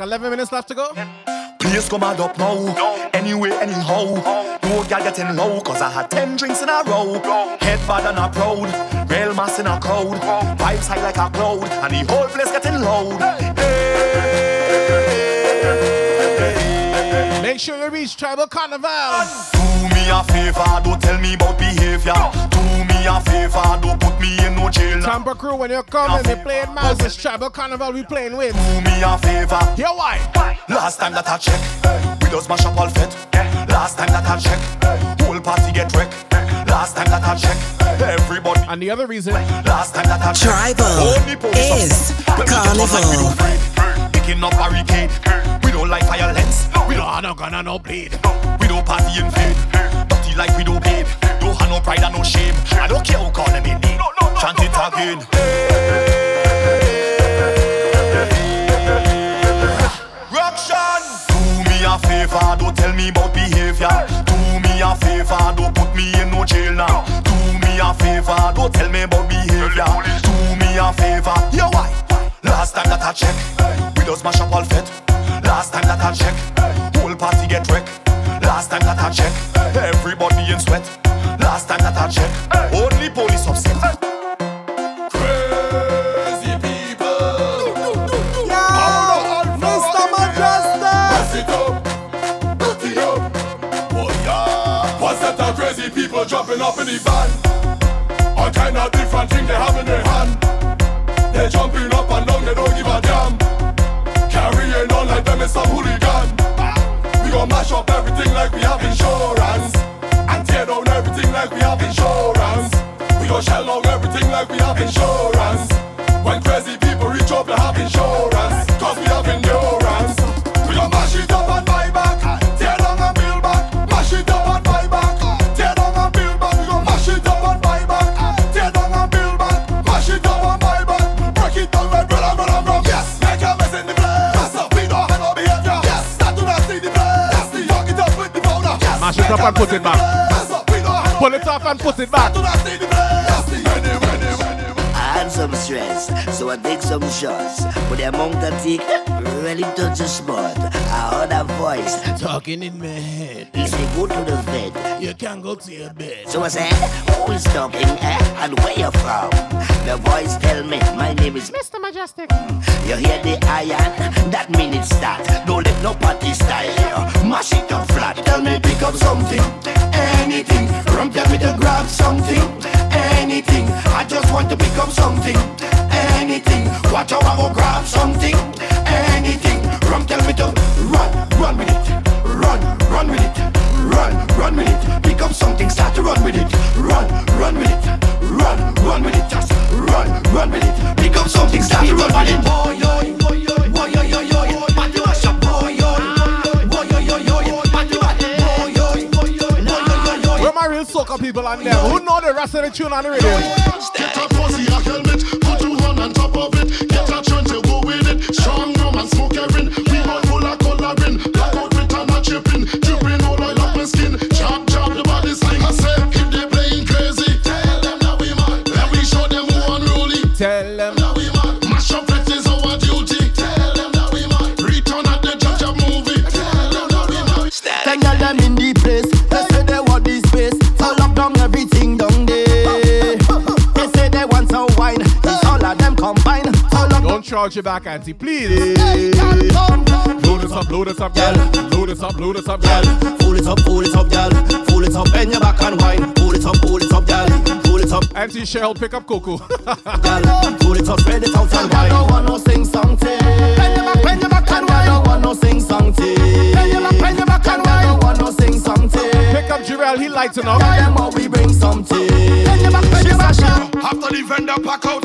11 minutes left to go. Please come mad up now. Anyway, anyhow. No girl getting low, cause I had 10 drinks in a row. Head bad and a proud. Real mass in a crowd. Vibes high like a cloud. And the whole place getting loud. Hey, Make sure you reach Tribal Carnival. Do me a favor, don't tell me about behavior. Do me favor, don't put me in no jail. Tampa crew, when you're coming, they playing Mars. It's Tribal Carnival we playing with. Do me a favor. Here why? Last time that I check, we just mash up all fit. Last time that I check, whole party get wrecked. Last time that I check, everybody. And the other reason, last time that I check, Tribal is upset. We get on like we Carnival. don't afraid. Picking up barricade, we don't like violence. We don't have no gun and no blade. We don't party in vain. Dirty like we don't babe. Don't have no pride and no shame. I don't care who call them in name. Chant it again. Do me a favor, don't tell me about behavior. Do me a favor, don't put me in no jail now. Do me a favor, don't tell me about behavior. Do me a favor, yeah why? Last time that I check, we just mash up all fit. Last time that I check, whole party get wrecked. Last time that I check, like we have insurance. Put it back. mess up, we don't have Pull it off and put it back. I had some stress, so I take some shots. But the amount I take really touch the spot. I heard a voice talking in my head. He said, Go to the vet. You can't go to your bed. So I said, Who is talking, eh? And where you from? The voice tell me, My name is Mr. Mejustik. You hear the iron? That mean it start. Don't let no party style. Mash it up flat. Tell me pick up something, anything. Rum tell me to grab something, anything. I just want to pick up something, anything. Watch how I go grab something, anything. Rum tell me to run, run with it, run, run with it, run, run with it. Pick up something, start to run with it, run, run with it, run, run with it, just run, run with it. Pick up something, start to run with it. People on there? Who know the rest of the tune on the radio? Get a pussy, lock your back, auntie, please. Blow this up, blow this up, girl. Blow this up, blow this up, girl. Pull it up, pull it up, girl. Pull it up, bend your back and wine. Pull it up, pull it up, girl. Pull it up, Auntie Cheryl, pick up Coco. girl. Pull it up, spread it out and wine. don't want no sing song thing. Bend your back, bend your back and wine. don't want no sing song thing. Bend your back, bend your back and wine. don't want no sing song thing. Pick up Jarrell, he lighting up. Tell them how we bring something. Bend your back, bend your back. After the vendor pack out,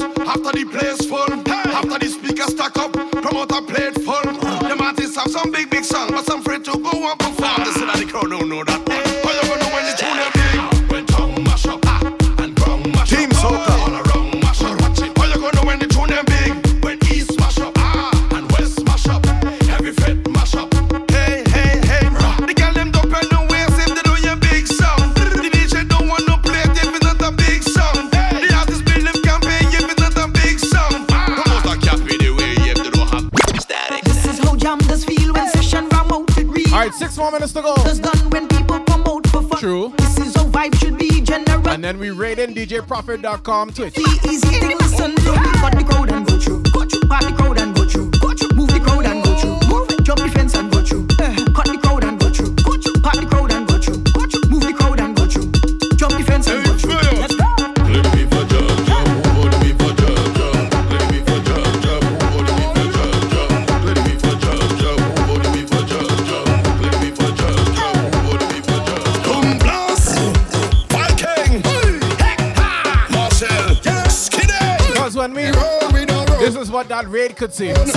promoter plate full. The artists have some big, big song, but some afraid to go and perform. Listen, and the crowd don't know that. In DJProfit.com raid could see. When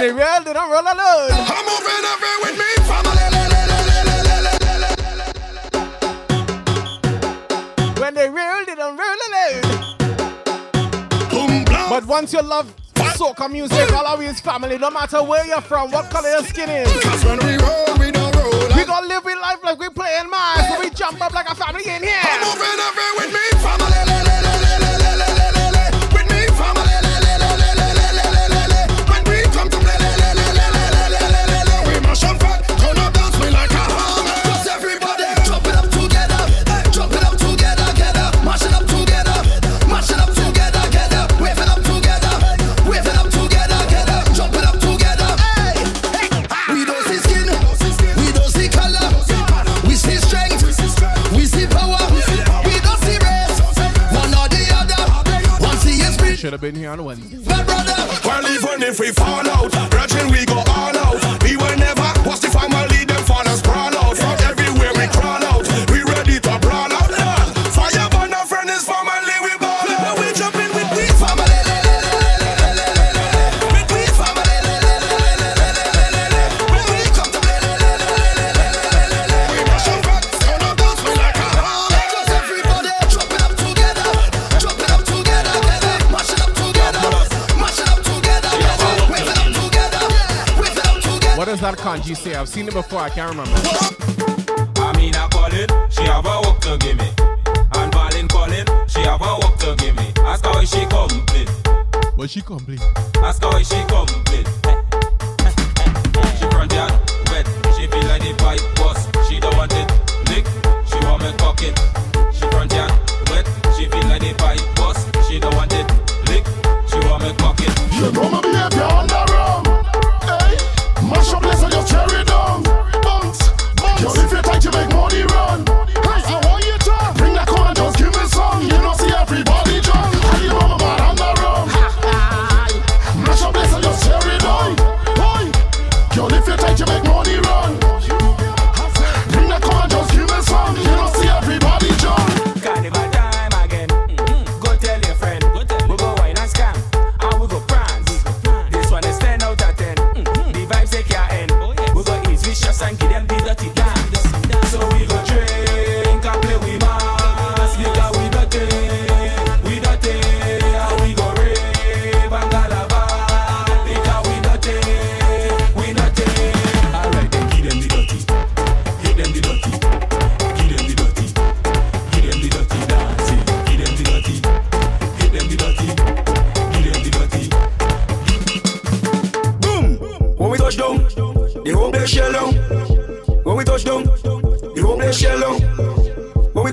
they rail, they don't roll alone. I'm moving over with me, family. When they rail, they don't roll alone. But once you love soca music, all of his family, no matter where you're from, what color your skin is. Cause when we roll, we don't roll. We gonna live in life like we playing Mars, so we jump up like a family in here. I'm moving over I've seen it before, I can't remember.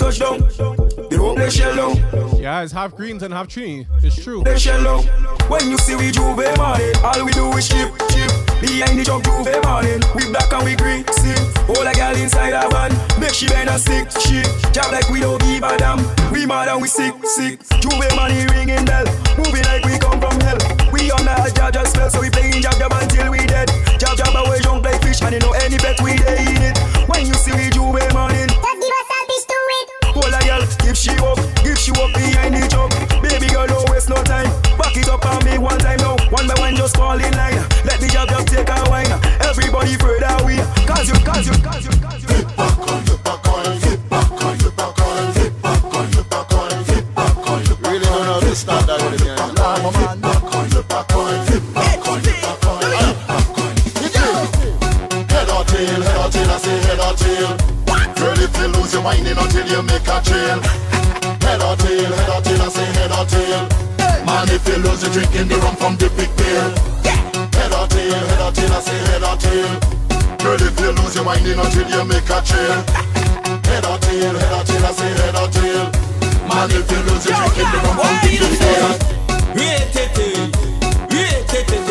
When we touch down, the whole place shell down. Yeah, it's half greens and half tree. It's true. They shell down. When you see we J'ouvert morning, all we do is chip, chip. Behind the jump J'ouvert morning, we black and we green, see. All a girl inside a van, make she bend a stick, shit. Job like we don't give a damn. We mad and we sick, sick. J'ouvert money ringing bell, moving like we come from hell. We on the jab spell, so we playing jab jab until we dead. Jab jab away jump like fish, and you know any bet we dey in it. Whining until you make a trail. Head or tail, head or tail, I say head or tail. Man, if you lose your drinking the rum from the big pail. Head or tail, head or tail, I say head or tail. Girl, if you lose your whining until you make a trail. Head or tail, head or tail, I say head or tail. Man, if you lose your drinking the rum from the big pail. Anything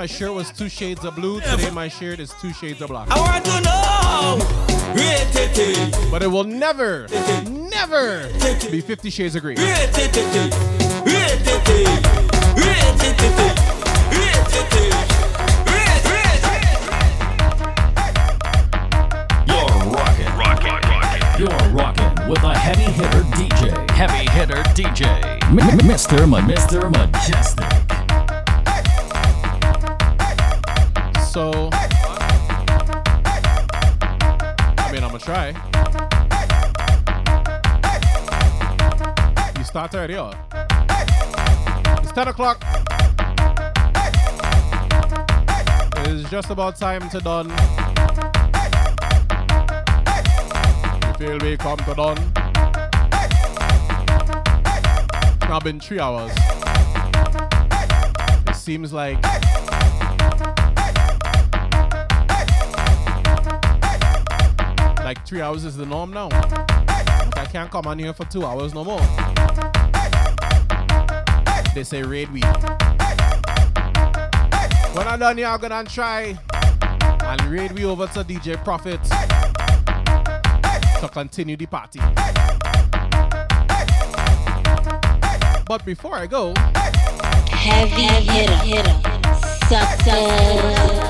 my shirt was two shades of blue. Today, my shirt is two shades of black. I want to know. But it will never, never be Fifty Shades of Green. You're rocking, rocking, rocking. You're rocking with a heavy hitter DJ. Heavy hitter DJ. M- M- Mr. Ma- Mr. Mejustik. So, I mean, I'm gonna try. You start already, oh. It's 10 o'clock. It's just about time to done. You feel me? Come to done. It's now been three hours. It seems like three hours is the norm now. I can't come on here for two hours no more. They say raid week. When I'm done here, I'm gonna try and raid we over to DJ Profit to continue the party. But before I go, Heavy hitter, hitter, sucker.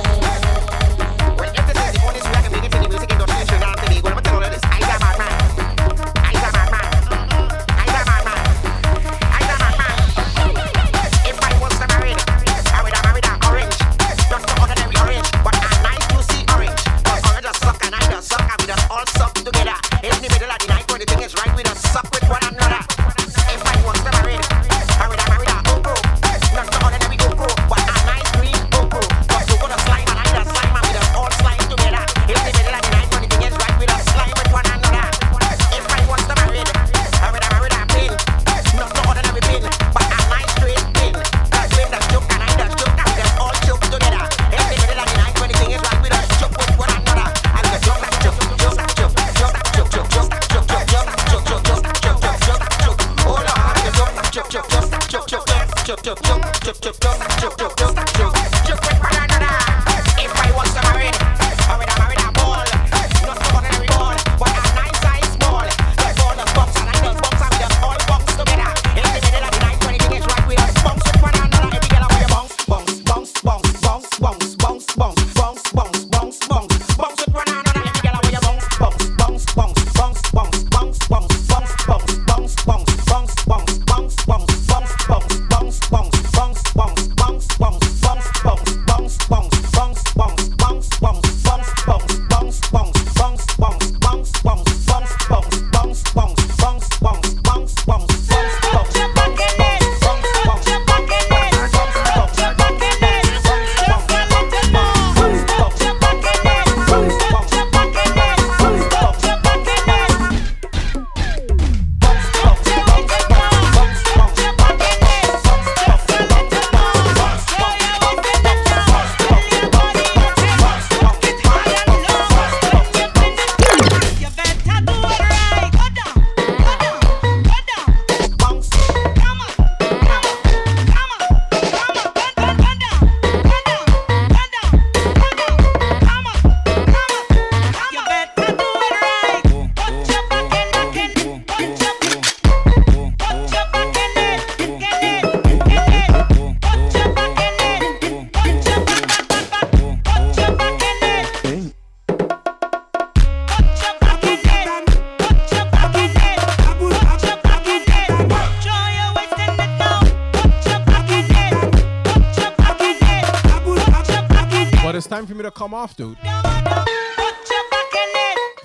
I'm off, dude.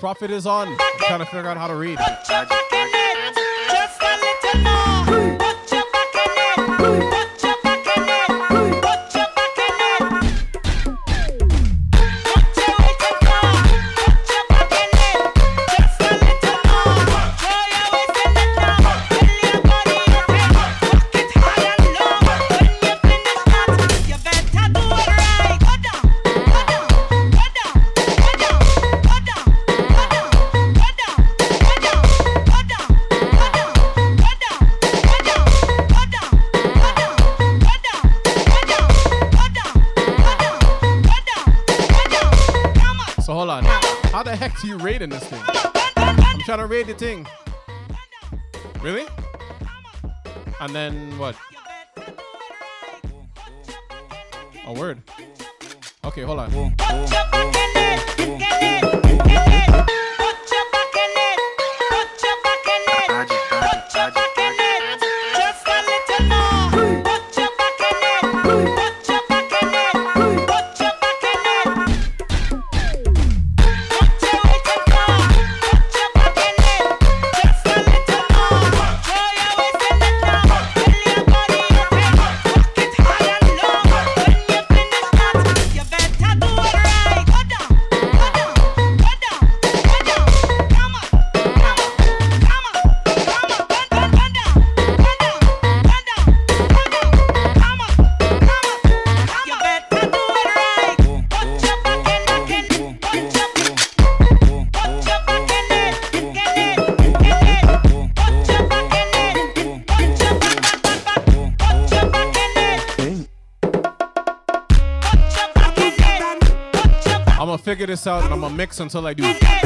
Profit is on. I'm trying to figure out how to read. Thing. out and I'm gonna mix until I do.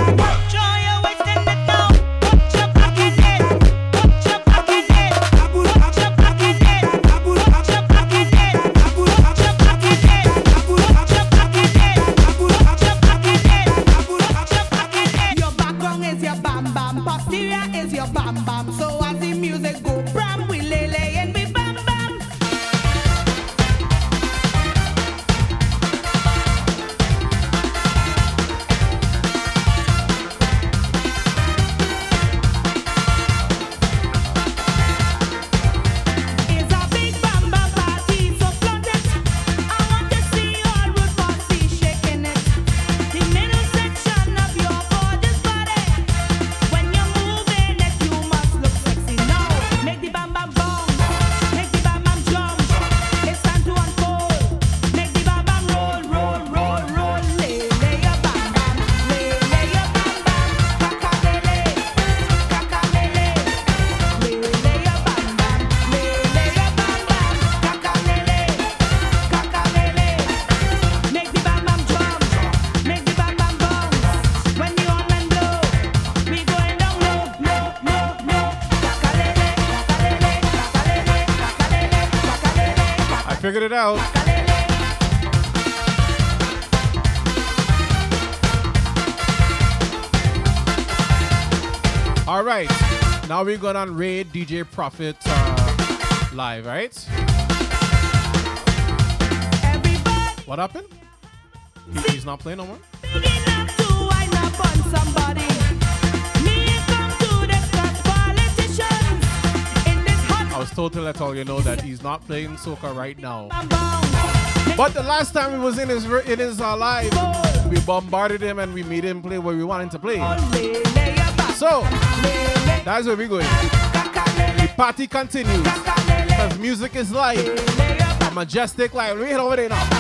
it out. All right, now we're going on raid DJ Profit uh, live, right? Everybody what happened? He's not playing no more. Total, let all you know that he's not playing soca right now. But the last time he was in his in his uh, we bombarded him and we made him play where we wanted to play. So that's where we're going. The party continues because music is live, Mejustik life. Let me head over there now.